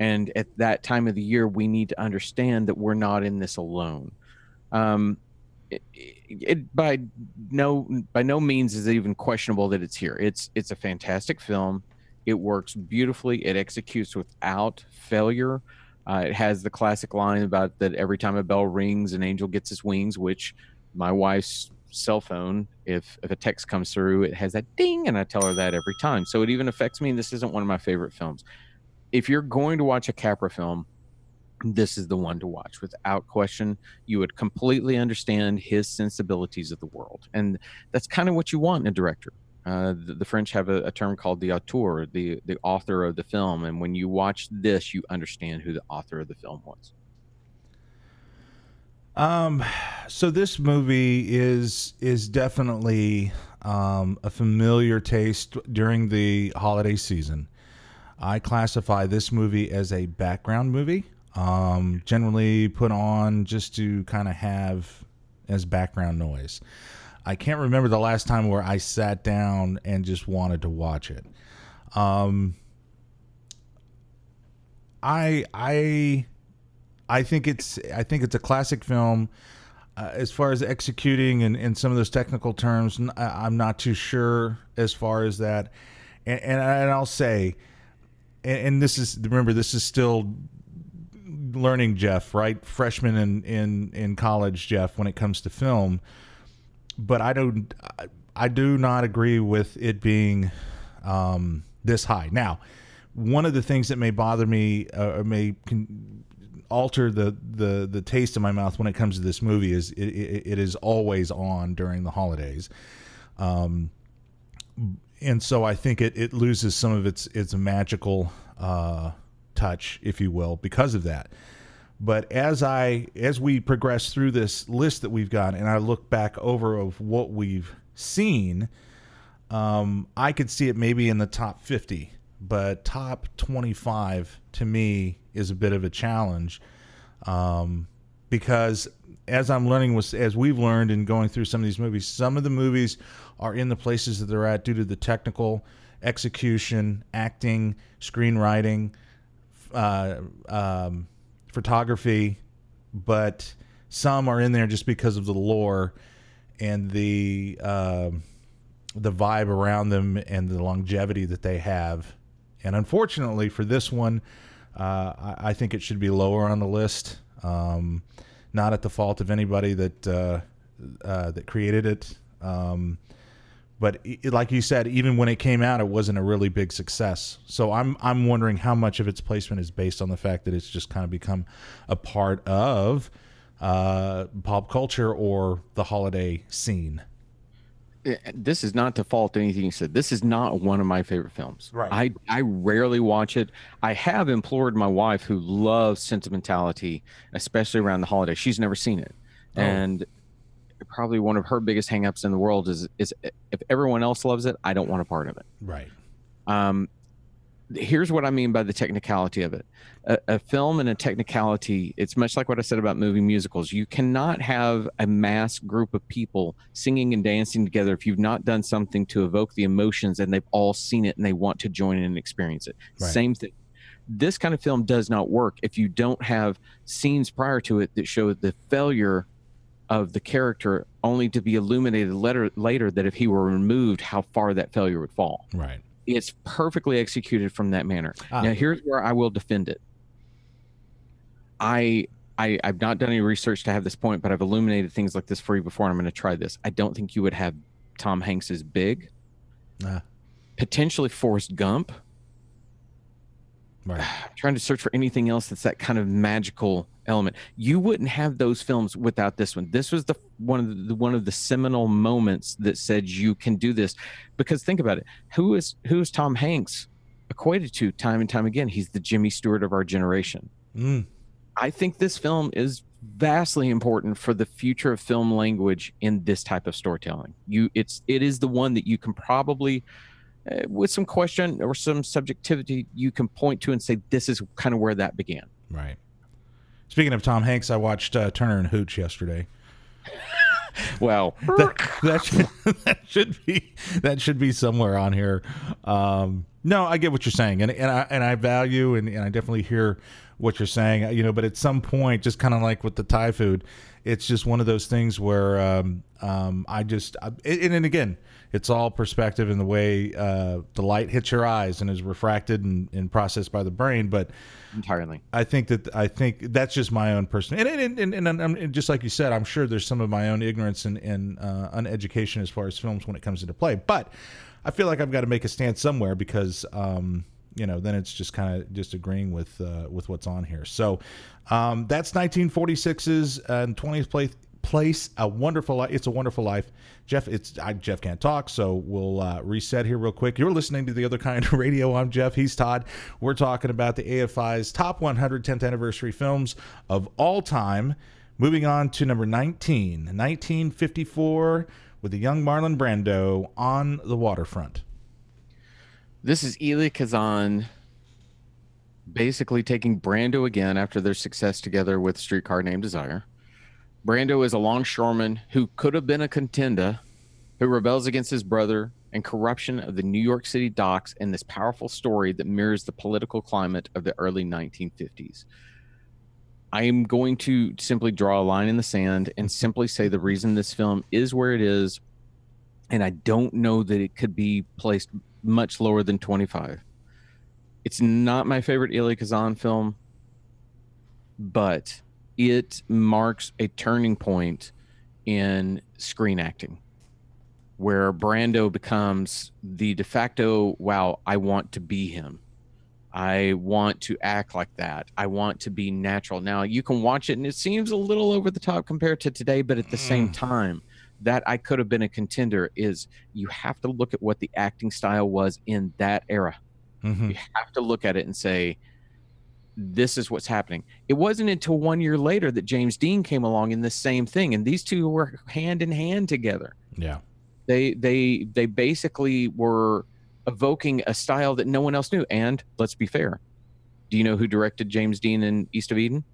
And at that time of the year we need to understand that we're not in this alone. Um it, it by no by no means is it even questionable that it's here. It's it's a fantastic film. It works beautifully. It executes without failure uh, it has the classic line about that every time a bell rings, an angel gets his wings, which my wife's cell phone, if if a text comes through, it has that ding, and I tell her that every time. So it even affects me. And this isn't one of my favorite films. If you're going to watch a Capra film, this is the one to watch without question. You would completely understand his sensibilities of the world, and that's kind of what you want in a director. Uh, the, the French have a, a term called the auteur, the the author of the film, and when you watch this, you understand who the author of the film was. Um, so this movie is is definitely um, a familiar taste during the holiday season. I classify this movie as a background movie, um, generally put on just to kind of have as background noise. I can't remember the last time where I sat down and just wanted to watch it. Um, I I I think it's I think it's a classic film. Uh, as far as executing and, and some of those technical terms, I'm not too sure as far as that. And and, and I'll say, and, and this is remember this is still learning, Jeff, right? Freshman in in in college, Jeff, when it comes to film. But I don't, I- I do not agree with it being um, this high. Now, one of the things that may bother me uh, or may con- alter the, the the taste in my mouth when it comes to this movie is it, it, it is always on during the holidays, um, and so I think it, it loses some of its its magical uh, touch, if you will, because of that. But as I as we progress through this list that we've got, and I look back over of what we've seen, um, I could see it maybe in the top fifty but top 25 to me is a bit of a challenge um, because as I'm learning was as we've learned in going through some of these movies, some of the movies are in the places that they're at due to the technical execution, acting, screenwriting, uh, um, photography, but some are in there just because of the lore and the uh, the vibe around them and the longevity that they have. And unfortunately for this one, uh, I, I, think it should be lower on the list. Um, not at the fault of anybody that uh, uh, that created it. Um, but it, like you said, even when it came out, it wasn't a really big success. So I'm I'm wondering how much of its placement is based on the fact that it's just kind of become a part of uh, pop culture or the holiday scene. This is not to fault anything you said. This is not one of my favorite films. Right. I, I rarely watch it. I have implored my wife, who loves sentimentality, especially around the holiday. She's never seen it, oh. and probably one of her biggest hangups in the world is is if everyone else loves it, I don't want a part of it. Right. Um, here's what I mean by the technicality of it a, a, film and a technicality it's much like what i said about movie musicals you cannot have a mass group of people singing and dancing together if you've not done something to evoke the emotions and they've all seen it and they want to join in and experience it right. same thing this kind of film does not work if you don't have scenes prior to it that show the failure of the character only to be illuminated later later that if he were removed how far that failure would fall right it's perfectly executed from that manner ah. now here's where i will defend it I I, I've not done any research to have this point, but I've illuminated things like this for you before, and I'm going to try this. I don't think you would have Tom Hanks's Big, nah. potentially Forrest Gump. Right. [sighs] I'm trying to search for anything else that's that kind of magical element. You wouldn't have those films without this one. This was the one of the one of the seminal moments that said you can do this. Because think about it, who is who is Tom Hanks equated to time and time again? He's the Jimmy Stewart of our generation. Mm. I think this film is vastly important for the future of film language in this type of storytelling. You, it's it is the one that you can probably, uh, with some question or some subjectivity, you can point to and say this is kind of where that began. Right. Speaking of Tom Hanks, I watched uh, Turner and Hooch yesterday. [laughs] well, that, that, should, [laughs] that should be that should be somewhere on here. Um, no, I get what you're saying, and and I and I value and, and I definitely hear what you're saying, you know. But at some point, just kind of like with the Thai food, it's just one of those things where um, um, I just I, and, and again, it's all perspective and the way uh, the light hits your eyes and is refracted and, and, processed by the brain. But entirely, I think that I think that's just my own personal and and, and, and, just like you said, I'm sure there's some of my own ignorance and, and uh, uneducation as far as films when it comes into play, but. I feel like I've got to make a stand somewhere because um, you know, then it's just kind of just agreeing with uh, with what's on here. So um, that's 1946's and 20th place. Place a wonderful life. It's a wonderful life. Jeff, it's I, Jeff can't talk, so we'll uh, reset here real quick. You're listening to the other kind of [laughs] radio. I'm Jeff. He's Todd. We're talking about the AFI's top 110th anniversary films of all time. Moving on to number 19, 1954, with the young Marlon Brando on the waterfront. This is Elia Kazan basically taking Brando again after their success together with Streetcar Named Desire. Brando is a longshoreman who could have been a contender, who rebels against his brother and corruption of the New York City docks in this powerful story that mirrors the political climate of the early 1950s. I am going to simply draw a line in the sand and simply say the reason this film is where it is, and I don't know that it could be placed much lower than 25. It's not my favorite Elia Kazan film, but it marks a turning point in screen acting where Brando becomes the de facto, wow, I want to be him. I want to act like that. I want to be natural. Now, you can watch it and it seems a little over the top compared to today, but at the mm. same time, that I could have been a contender is you have to look at what the acting style was in that era. Mm-hmm. You have to look at it and say, this is what's happening. It wasn't until one year later that James Dean came along in the same thing, and these two were hand in hand together. Yeah, they they they basically were evoking a style that no one else knew. And let's be fair, do you know who directed James Dean in East of Eden?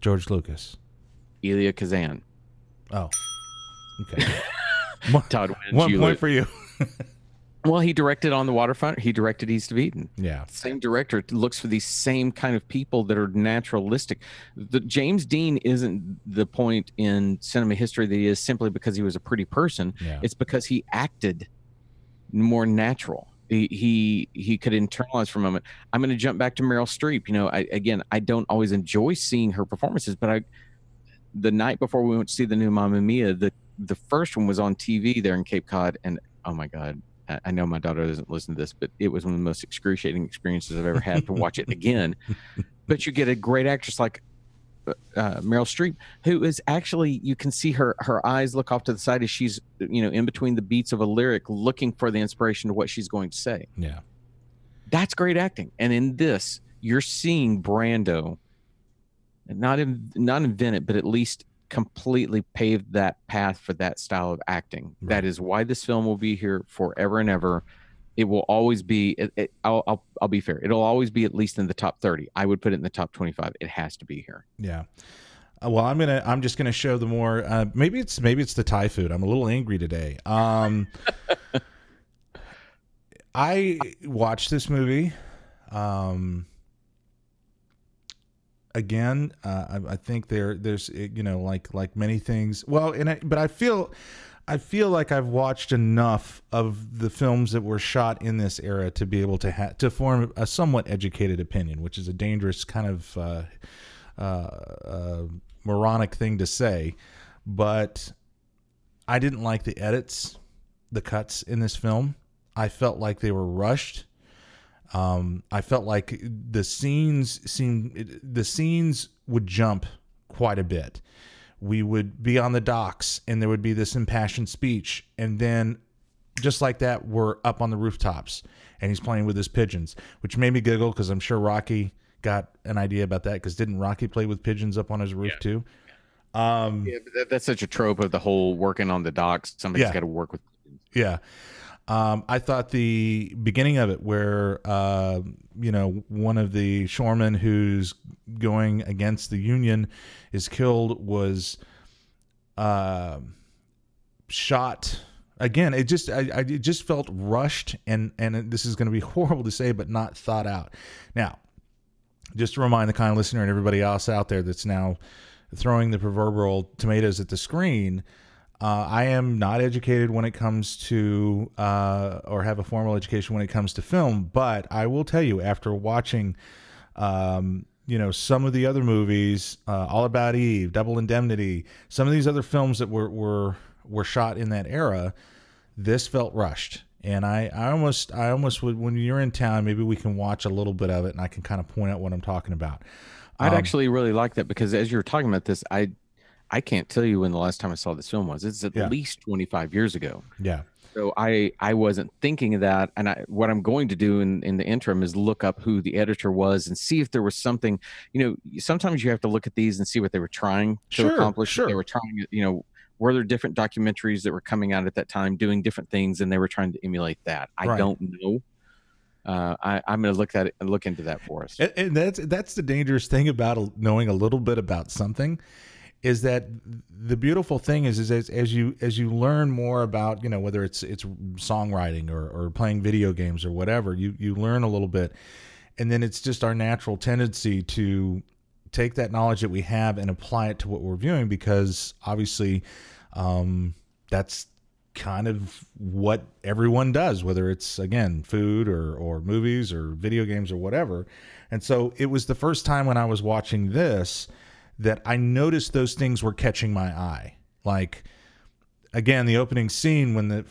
George Lucas. Elia Kazan. Oh, okay. [laughs] Todd Wynn, One point for you. [laughs] Well, he directed on the waterfront. He directed East of Eden. Yeah. Same director looks for these same kind of people that are naturalistic. The James Dean isn't the point in cinema history that he is simply because he was a pretty person. Yeah. It's because he acted more natural. He he, he could internalize for a moment. I'm going to jump back to Meryl Streep. You know, I, again, I don't always enjoy seeing her performances, but I the night before we went to see the new Mamma Mia, the the first one was on TV there in Cape Cod, and oh my god, I- I know my daughter doesn't listen to this, but it was one of the most excruciating experiences I've ever had to watch it again. [laughs] But you get a great actress like uh, uh, Meryl Streep, who is actually you can see her her eyes look off to the side as she's you know in between the beats of a lyric, looking for the inspiration to what she's going to say. Yeah. That's great acting. And in this, you're seeing Brando not in, not invent it, but at least completely paved that path for that style of acting. Right. That is why this film will be here forever and ever. It will always be. It, it, I'll, I'll I'll be fair. It'll always be at least in the top thirty. I would put it in the top twenty-five. It has to be here. Yeah. Uh, well, I'm gonna. I'm just gonna show the more. Uh, maybe it's maybe it's the Thai food. I'm a little angry today. Um, [laughs] I watched this movie. Um, again, uh, I, I think there there's you know like like many things. Well, and I, but I feel. I feel like I've watched enough of the films that were shot in this era to be able to ha- to form a somewhat educated opinion, which is a dangerous kind of uh, uh, uh, moronic thing to say, but I didn't like the edits, the cuts in this film. I felt like they were rushed. Um, I felt like the scenes seemed the scenes would jump quite a bit. We would be on the docks, and there would be this impassioned speech, and then just like that, we're up on the rooftops, and he's playing with his pigeons, which made me giggle because I'm sure Rocky got an idea about that. Because didn't Rocky play with pigeons up on his roof too? Um, Yeah, that, that's such a trope of the whole working on the docks. Somebody's Yeah. got to work with. Yeah. Um, I thought the beginning of it, where uh, you know one of the shoremen who's going against the Union is killed, was uh, shot again. It just I, I it just felt rushed, and and this is going to be [laughs] horrible to say, but not thought out. Now, just to remind the kind of listener and everybody else out there that's now throwing the proverbial tomatoes at the screen. Uh, I am not educated when it comes to, uh, or have a formal education when it comes to film, but I will tell you, after watching, um, you know, some of the other movies, uh, All About Eve, Double Indemnity, some of these other films that were were were shot in that era, this felt rushed. And I, I almost, I almost would, when you're in town, maybe we can watch a little bit of it, and I can kind of point out what I'm talking about. I'd Um, actually really like that because as you were talking about this, I I can't tell you when the last time I saw this film was. It's at Yeah. least 25 years ago. Yeah, So I I wasn't thinking of that, and I what I'm going to do in in the interim is look up who the editor was and see if there was something. You know, sometimes you have to look at these and see what they were trying to Sure, accomplish. sure. They were trying, you know, were there different documentaries that were coming out at that time doing different things, and they were trying to emulate that. I Right. don't know. Uh, I, I'm going to look at it and look into that for us. And, and that's that's the dangerous thing about knowing a little bit about something, is that the beautiful thing is is as, as you as you learn more about you know whether it's it's songwriting or, or playing video games or whatever you you learn a little bit, and then it's just our natural tendency to take that knowledge that we have and apply it to what we're viewing because obviously um, that's kind of what everyone does whether it's again food or or movies or video games or whatever. And so it was the first time when i was watching this that i noticed those things were catching my eye. Like again the opening scene when the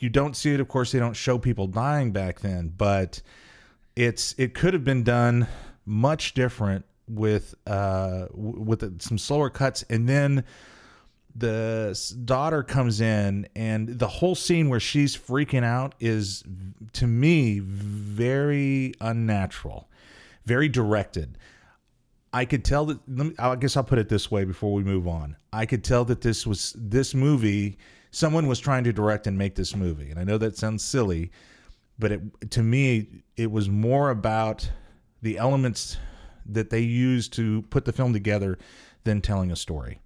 you don't see it of course they don't show people dying back then but it's it could have been done much different with uh with some slower cuts. And then the daughter comes in and the whole scene where she's freaking out is to me very unnatural very directed I could tell that. Let me, I guess I'll put it this way before we move on. I could tell that this was this movie. Someone was trying to direct and make this movie, and I know that sounds silly, but it, to me, it was more about the elements that they used to put the film together than telling a story.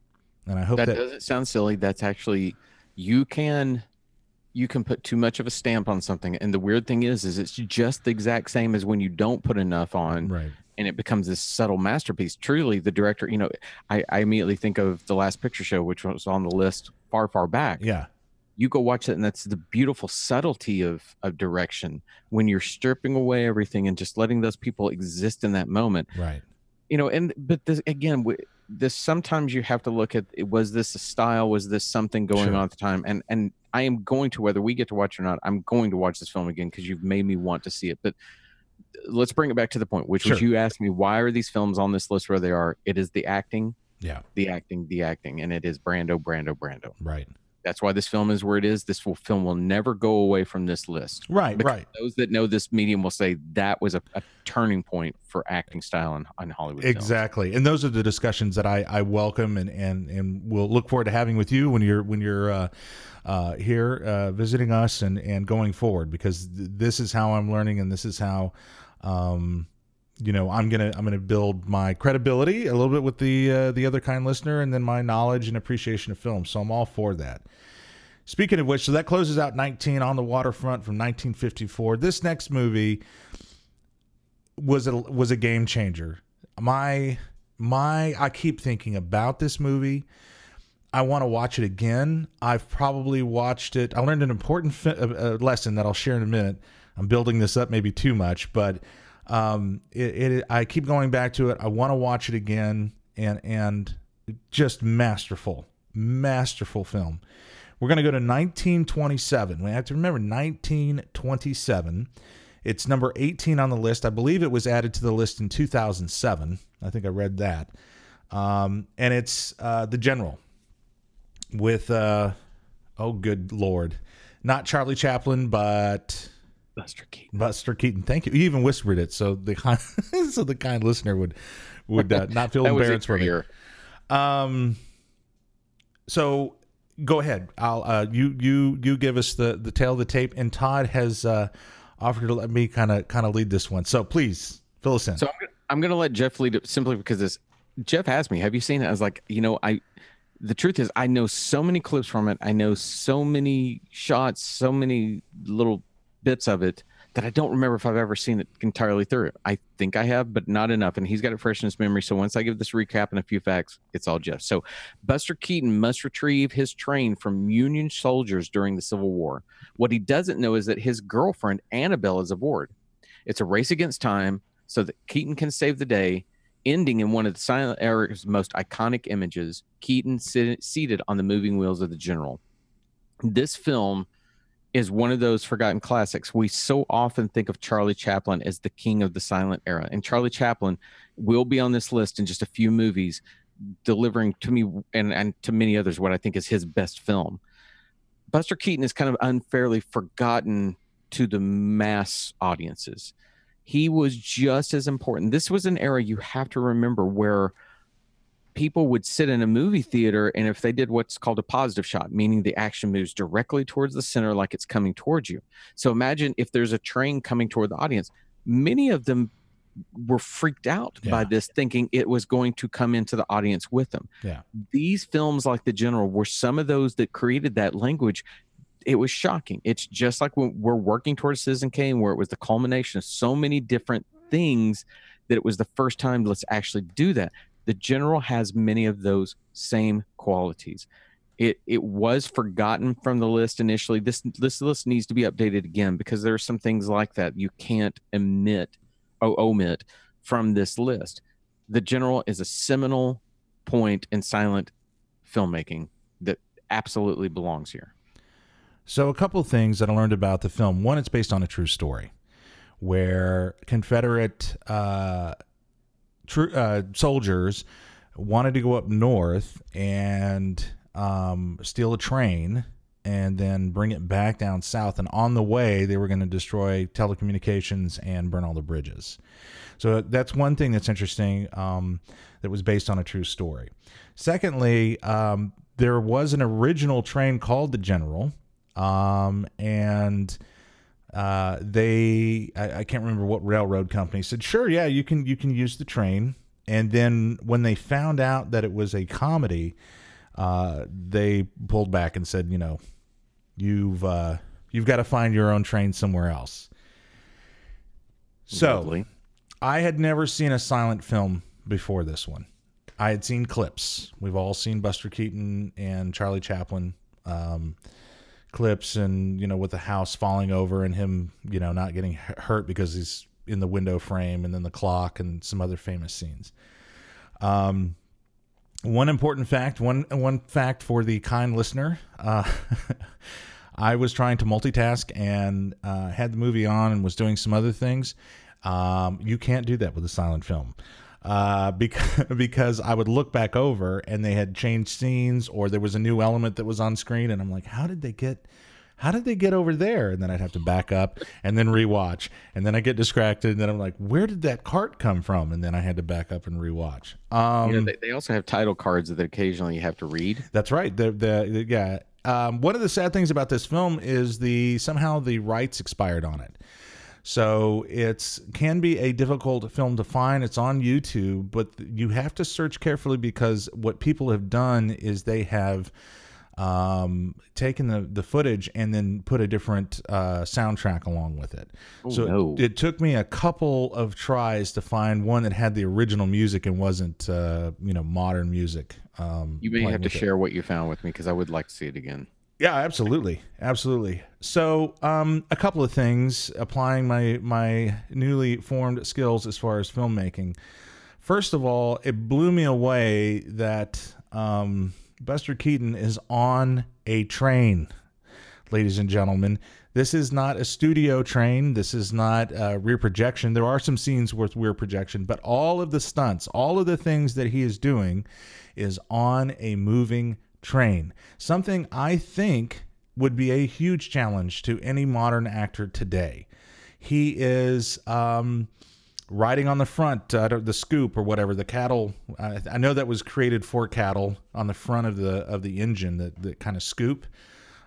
And I hope that, that doesn't sound silly. That's actually you can you can put too much of a stamp on something and the weird thing is is it's just the exact same as when you don't put enough on right. And it becomes this subtle masterpiece. Truly the director you know I, I immediately think of the last picture show which was on the list far far back. Yeah. you go watch it and that's the beautiful subtlety of of direction. When you're stripping away everything and just letting those people exist in that moment. Right. you know and but this again this sometimes you have to look at was this a style? Was this something going Sure. on at the time? And and i am going to whether we get to watch or not i'm going to watch this film again because you've made me want to see it. But let's bring it back to the point which was you asked me why are these films on this list where they are it is the acting Yeah. the acting the acting and it is brando brando brando Right. that's why this film is where it is this will, film will never go away from this list Right. Because Right. those that know this medium will say that was a, a turning point for acting style in, in Hollywood. films. Exactly, and those are the discussions that I, I welcome and, and and we'll look forward to having with you when you're when you're uh, uh, here uh, visiting us and and going forward because th- this is how I'm learning and this is how um, you know I'm gonna I'm gonna build my credibility a little bit with the uh, the other kind listener and then my knowledge and appreciation of film. So I'm all for that. Speaking of which, so that closes out 19 on the waterfront from 1954. This next movie was a was a game changer. My my I keep thinking about this movie. I want to watch it again. I've probably watched it. I learned an important fi- uh, uh, lesson that I'll share in a minute. I'm building this up maybe too much, but um, it, it I keep going back to it. I want to watch it again, and and just masterful, masterful film. We're going to go to 1927. We have to remember 1927. It's number 18 on the list. I believe it was added to the list in 2007. I think I read that. Um, and it's uh, The General with, uh, oh, good Lord. Not Charlie Chaplin, but Buster Keaton. Buster Keaton. Thank you. You even whispered it so the kind, [laughs] so the kind listener would would uh, not feel [laughs] That embarrassed for me. here. Um, so go ahead. I'll uh, you you you give us the the tail of the tape, and Todd has uh, offered to let me kind of kind of lead this one. So please fill us in. So I'm gonna, I'm gonna let Jeff lead it simply because this. Jeff asked me, "Have you seen it?" I was like, "You know, I." The truth is, I know so many clips from it. I know so many shots, so many little bits of it that I don't remember if I've ever seen it entirely through. I think I have, but not enough. And he's got it fresh in his memory. So once I give this recap and a few facts, it's all Jeff. So Buster Keaton must retrieve his train from Union soldiers during the Civil War. What he doesn't know is that his girlfriend, Annabelle, is aboard. It's a race against time so that Keaton can save the day, ending in one of the silent era's most iconic images Keaton sit- seated on the moving wheels of the general. This film is one of those forgotten classics. We so often think of Charlie Chaplin as the king of the silent era, and Charlie Chaplin will be on this list in just a few movies, delivering to me and, and to many others what I think is his best film. Buster Keaton is kind of unfairly forgotten to the mass audiences. He was just as important. This was an era you have to remember where people would sit in a movie theater and if they did what's called a positive shot meaning the action moves directly towards the center like it's coming towards you. So imagine if there's a train coming toward the audience. Many of them were freaked out by this thinking it was going to come into the audience with them. Yeah. these films like the general were some of those that created that language. It was shocking. It's just like when we're working towards citizen kane where it was the culmination of so many different things that it was the first time let's actually do that the general has many of those same qualities. It it was forgotten from the list initially. This this list needs to be updated again because there are some things like that you can't omit oh, omit from this list. The general is a seminal point in silent filmmaking that absolutely belongs here. So, a couple things that I learned about the film. One, it's based on a true story where Confederate uh, tr- uh, soldiers wanted to go up north and um, steal a train and then bring it back down south. And on the way, they were going to destroy telecommunications and burn all the bridges. So that's one thing that's interesting um, that was based on a true story. Secondly, um, there was an original train called the General, um, and uh, they I, I, can't remember what railroad company said, sure, yeah, you can you can use the train. And then when they found out that it was a comedy, uh, they pulled back and said, you know, you've uh, you've got to find your own train somewhere else. So Lovely. I had never seen a silent film before this one. I had seen clips. We've all seen Buster Keaton and Charlie Chaplin um, clips, and you know, with the house falling over and him, you know, not getting hurt because he's in the window frame, and then the clock and some other famous scenes. Um, one important fact, one one fact for the kind listener. Uh, [laughs] I was trying to multitask and uh, had the movie on and was doing some other things. Um, you can't do that with a silent film. Uh, [laughs] because because I would look back over and they had changed scenes or there was a new element that was on screen and I'm like, how did they get how did they get over there? And then I'd have to back up and then rewatch. And then I get distracted. And then I'm like, where did that cart come from? And then I had to back up and rewatch. Um, you know, they, they also have title cards that occasionally you have to read. That's right. The, the, the yeah. Um, one of the sad things about this film is the somehow the rights expired on it. So it's can be a difficult film to find. It's on YouTube, but you have to search carefully because what people have done is they have um, taken the, the footage and then put a different uh, soundtrack along with it. Oh, so no. it, it, took me a couple of tries to find one that had the original music and wasn't, uh, you know, modern music. Um, you may have to share what you found with me because I would like to see it again. Yeah, absolutely, absolutely. So, um, a couple of things applying my my newly formed skills as far as filmmaking. First of all, it blew me away that um, Buster Keaton is on a train, ladies and gentlemen. This is not a studio train. This is not a rear projection. There are some scenes with rear projection, but all of the stunts, all of the things that he is doing is on a moving train. Something I think would be a huge challenge to any modern actor today. He is um, riding on the front, uh, the scoop or whatever, the cattle. I, know that was created for cattle on the front of the of the engine, that the kind of scoop.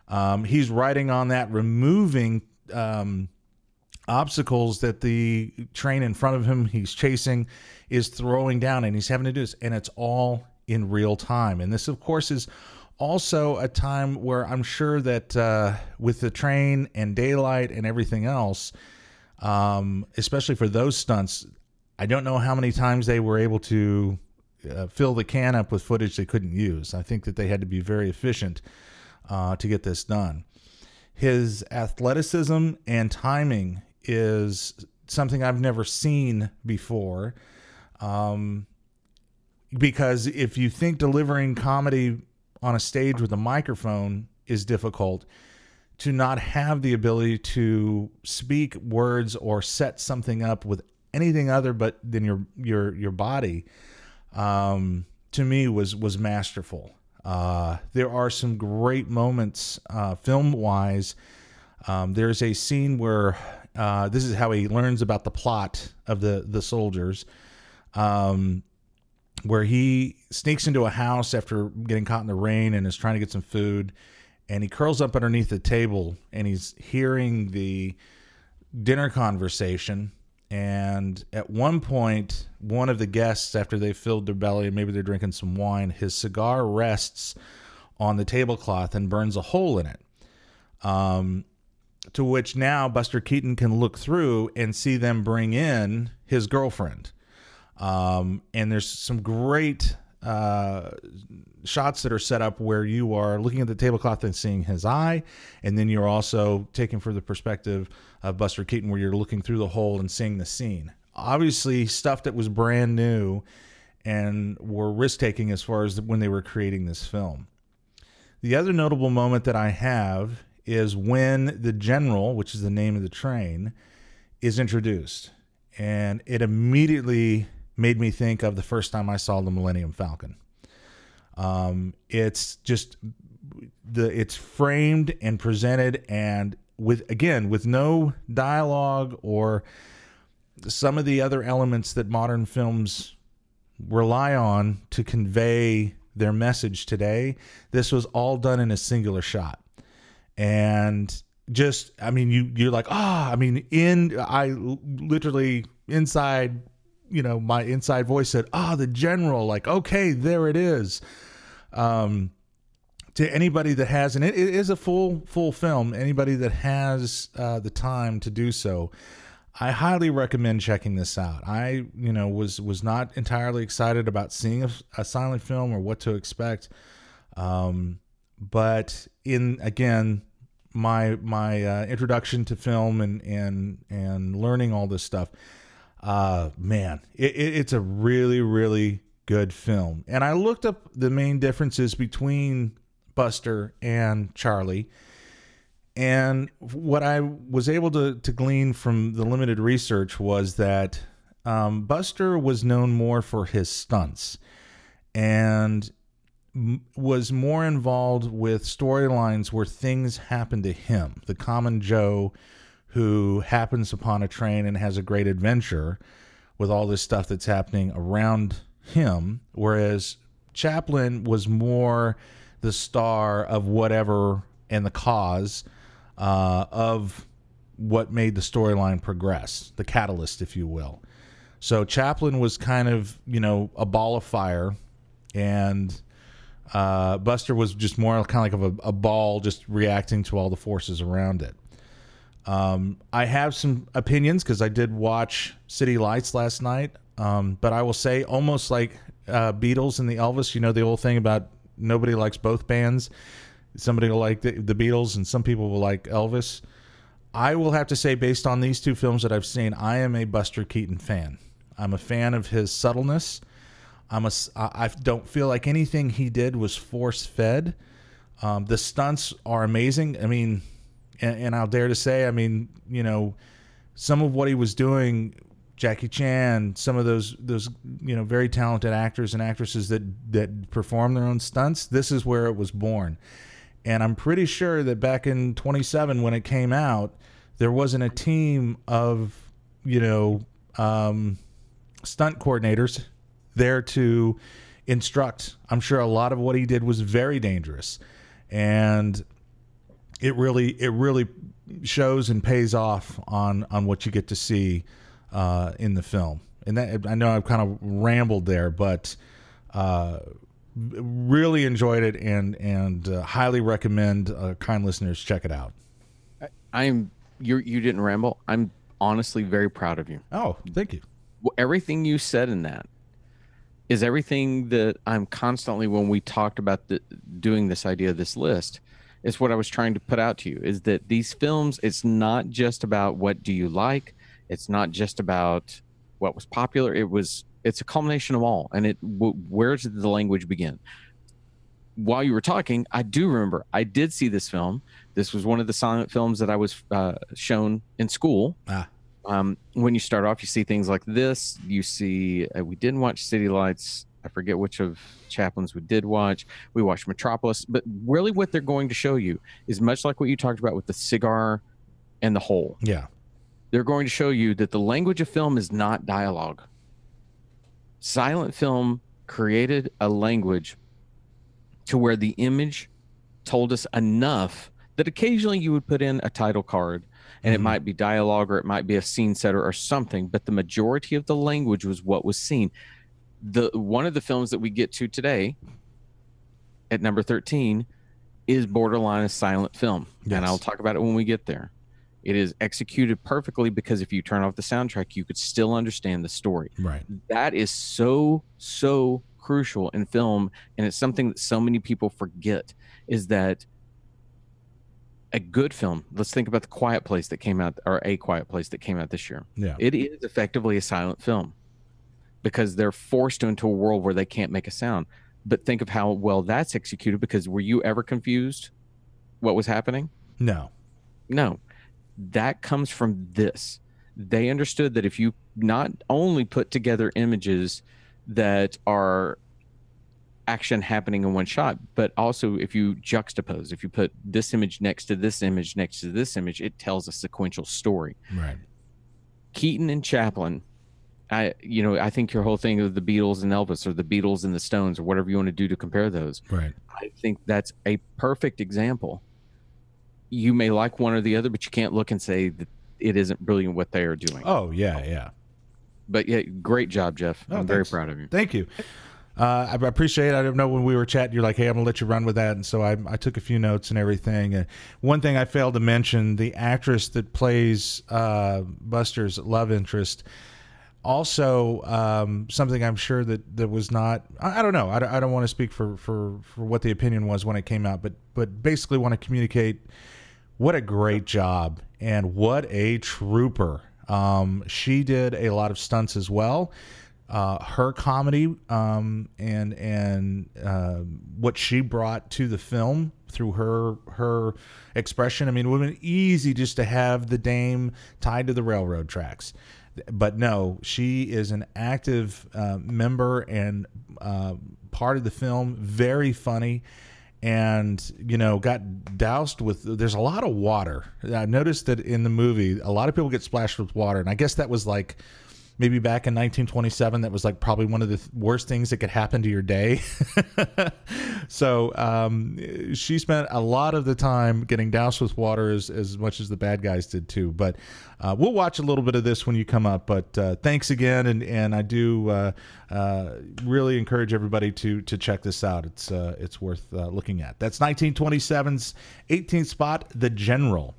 Um, he's riding on that, removing um, obstacles that the train in front of him he's chasing is throwing down, and he's having to do this, and it's all in real time. And this, of course, is also a time where I'm sure that uh, with the train and daylight and everything else um, especially for those stunts. I don't know how many times they were able to uh, fill the can up with footage they couldn't use. I think that they had to be very efficient uh, to get this done. His athleticism and timing is something I've never seen before. Um, because if you think delivering comedy on a stage with a microphone is difficult, to not have the ability to speak words or set something up with anything other but than your your your body um, to me was was masterful. Uh, there are some great moments uh, film wise um, there's a scene where uh, this is how he learns about the plot of the the soldiers. Um, where he sneaks into a house after getting caught in the rain and is trying to get some food and he curls up underneath the table and he's hearing the dinner conversation. And at one point one of the guests after they filled their belly and maybe they're drinking some wine his cigar rests on the tablecloth and burns a hole in it. Um, to which now buster keaton can look through and see them bring in his girlfriend um, and there's some great uh, shots that are set up where you are looking at the tablecloth and seeing his eye, and then you're also taken for the perspective of Buster Keaton, where you're looking through the hole and seeing the scene. Obviously, stuff that was brand new and were risk taking as far as when they were creating this film. The other notable moment that I have is when the general, which is the name of the train, is introduced. And it immediately made me think of the first time I saw the Millennium Falcon. Um, it's just the it's framed and presented and with again with no dialogue or some of the other elements that modern films rely on to convey their message today this was all done in a singular shot and just i mean you you're like ah i mean in i literally inside you know my inside voice said ah the general like okay there it is. Um to anybody that has and it, it is a full full film anybody that has uh, the time to do so i highly recommend checking this out. I you know was was not entirely excited about seeing a, a silent film or what to expect um but in again my my uh, introduction to film and and and learning all this stuff uh man it, it, it's a really really good film and i looked up the main differences between buster and charlie and what i was able to to glean from the limited research was that um, buster was known more for his stunts and was more involved with storylines where things happened to him. The common Joe who happens upon a train and has a great adventure with all this stuff that's happening around him, whereas Chaplin was more the star of whatever and the cause uh, of what made the storyline progress, the catalyst, if you will. So Chaplin was kind of, you know, a ball of fire and uh, Buster was just more kind of like a, a, ball, just reacting to all the forces around it. Um, I have some opinions because I did watch City Lights last night, um, but I will say almost like uh, Beatles and the Elvis. You know the old thing about nobody likes both bands. Somebody will like the, the Beatles, and some people will like Elvis. I will have to say, based on these two films that I've seen, I am a Buster Keaton fan. I'm a fan of his subtleness. I'm a, I don't feel like anything he did was force fed. Um, the stunts are amazing. I mean, and, and, I'll dare to say, I mean, you know, some of what he was doing, Jackie Chan, some of those those you know very talented actors and actresses that that perform their own stunts. This is where it was born, and I'm pretty sure that back in 27 when it came out, there wasn't a team of you know um, stunt coordinators there to instruct. I'm sure a lot of what he did was very dangerous, and it really it really shows and pays off on on what you get to see uh, in the film. And that I know I've kind of rambled there, but uh, really enjoyed it and and uh, highly recommend uh, kind listeners check it out. I'm you you didn't ramble. I'm honestly very proud of you. Oh, thank you. Everything you said in that is everything that I'm constantly when we talked about the, doing this idea of this list is what I was trying to put out to you is that these films it's not just about what do you like it's not just about what was popular it was it's a culmination of all and it w- where did the language begin while you were talking I do remember I did see this film this was one of the silent films that I was uh, shown in school ah um, when you start off, you see things like this. You see, uh, we didn't watch City Lights. I forget which of Chaplin's we did watch. We watched Metropolis, but really, what they're going to show you is much like what you talked about with the cigar and the hole. Yeah, they're going to show you that the language of film is not dialogue. Silent film created a language to where the image told us enough that occasionally you would put in a title card and mm-hmm. it might be dialogue or it might be a scene setter or something but the majority of the language was what was seen the one of the films that we get to today at number 13 is borderline a silent film yes. and i'll talk about it when we get there it is executed perfectly because if you turn off the soundtrack you could still understand the story right that is so so crucial in film and it's something that so many people forget is that a good film. Let's think about the Quiet Place that came out, or a Quiet Place that came out this year. Yeah, it is effectively a silent film because they're forced into a world where they can't make a sound. But think of how well that's executed. Because were you ever confused? What was happening? No, no. That comes from this. They understood that if you not only put together images that are action happening in one shot. But also, if you juxtapose, if you put this image next to this image next to this image, it tells a sequential story. Right. Keaton and Chaplin. I, you know, I think your whole thing of the Beatles and Elvis, or the Beatles and the Stones, or whatever you want to do to compare those. Right. I think that's a perfect example. You may like one or the other, but you can't look and say that it isn't brilliant what they are doing. Oh yeah, yeah. But yeah, great job, Jeff. Oh, I'm very proud of you. Thank you. Uh, I I appreciate it. I don't know when we were chatting, you're like, hey, I'm going to let you run with that. And so I, I took a few notes and everything. And one thing I failed to mention the actress that plays uh, Buster's love interest. Also, um, something I'm sure that, that was not, I, I don't know. I, don't- I don't want to speak for, for, for what the opinion was when it came out, but, but basically want to communicate what a great job and what a trooper. Um, she did a lot of stunts as well. Uh, her comedy um, and and uh, what she brought to the film through her her expression. I mean, it would have been easy just to have the dame tied to the railroad tracks, but no, she is an active uh, member and uh, part of the film. Very funny and you know got doused with there's a lot of water i noticed that in the movie a lot of people get splashed with water and i guess that was like maybe back in 1927 that was like probably one of the th- worst things that could happen to your day. [laughs] So um, she spent a lot of the time getting doused with water as, as much as the bad guys did too. But uh, we'll watch a little bit of this when you come up. But uh, thanks again. And, and i do uh, uh, really encourage everybody to to check this out. It's uh, it's worth uh, looking at. That's 1927's 18th spot the general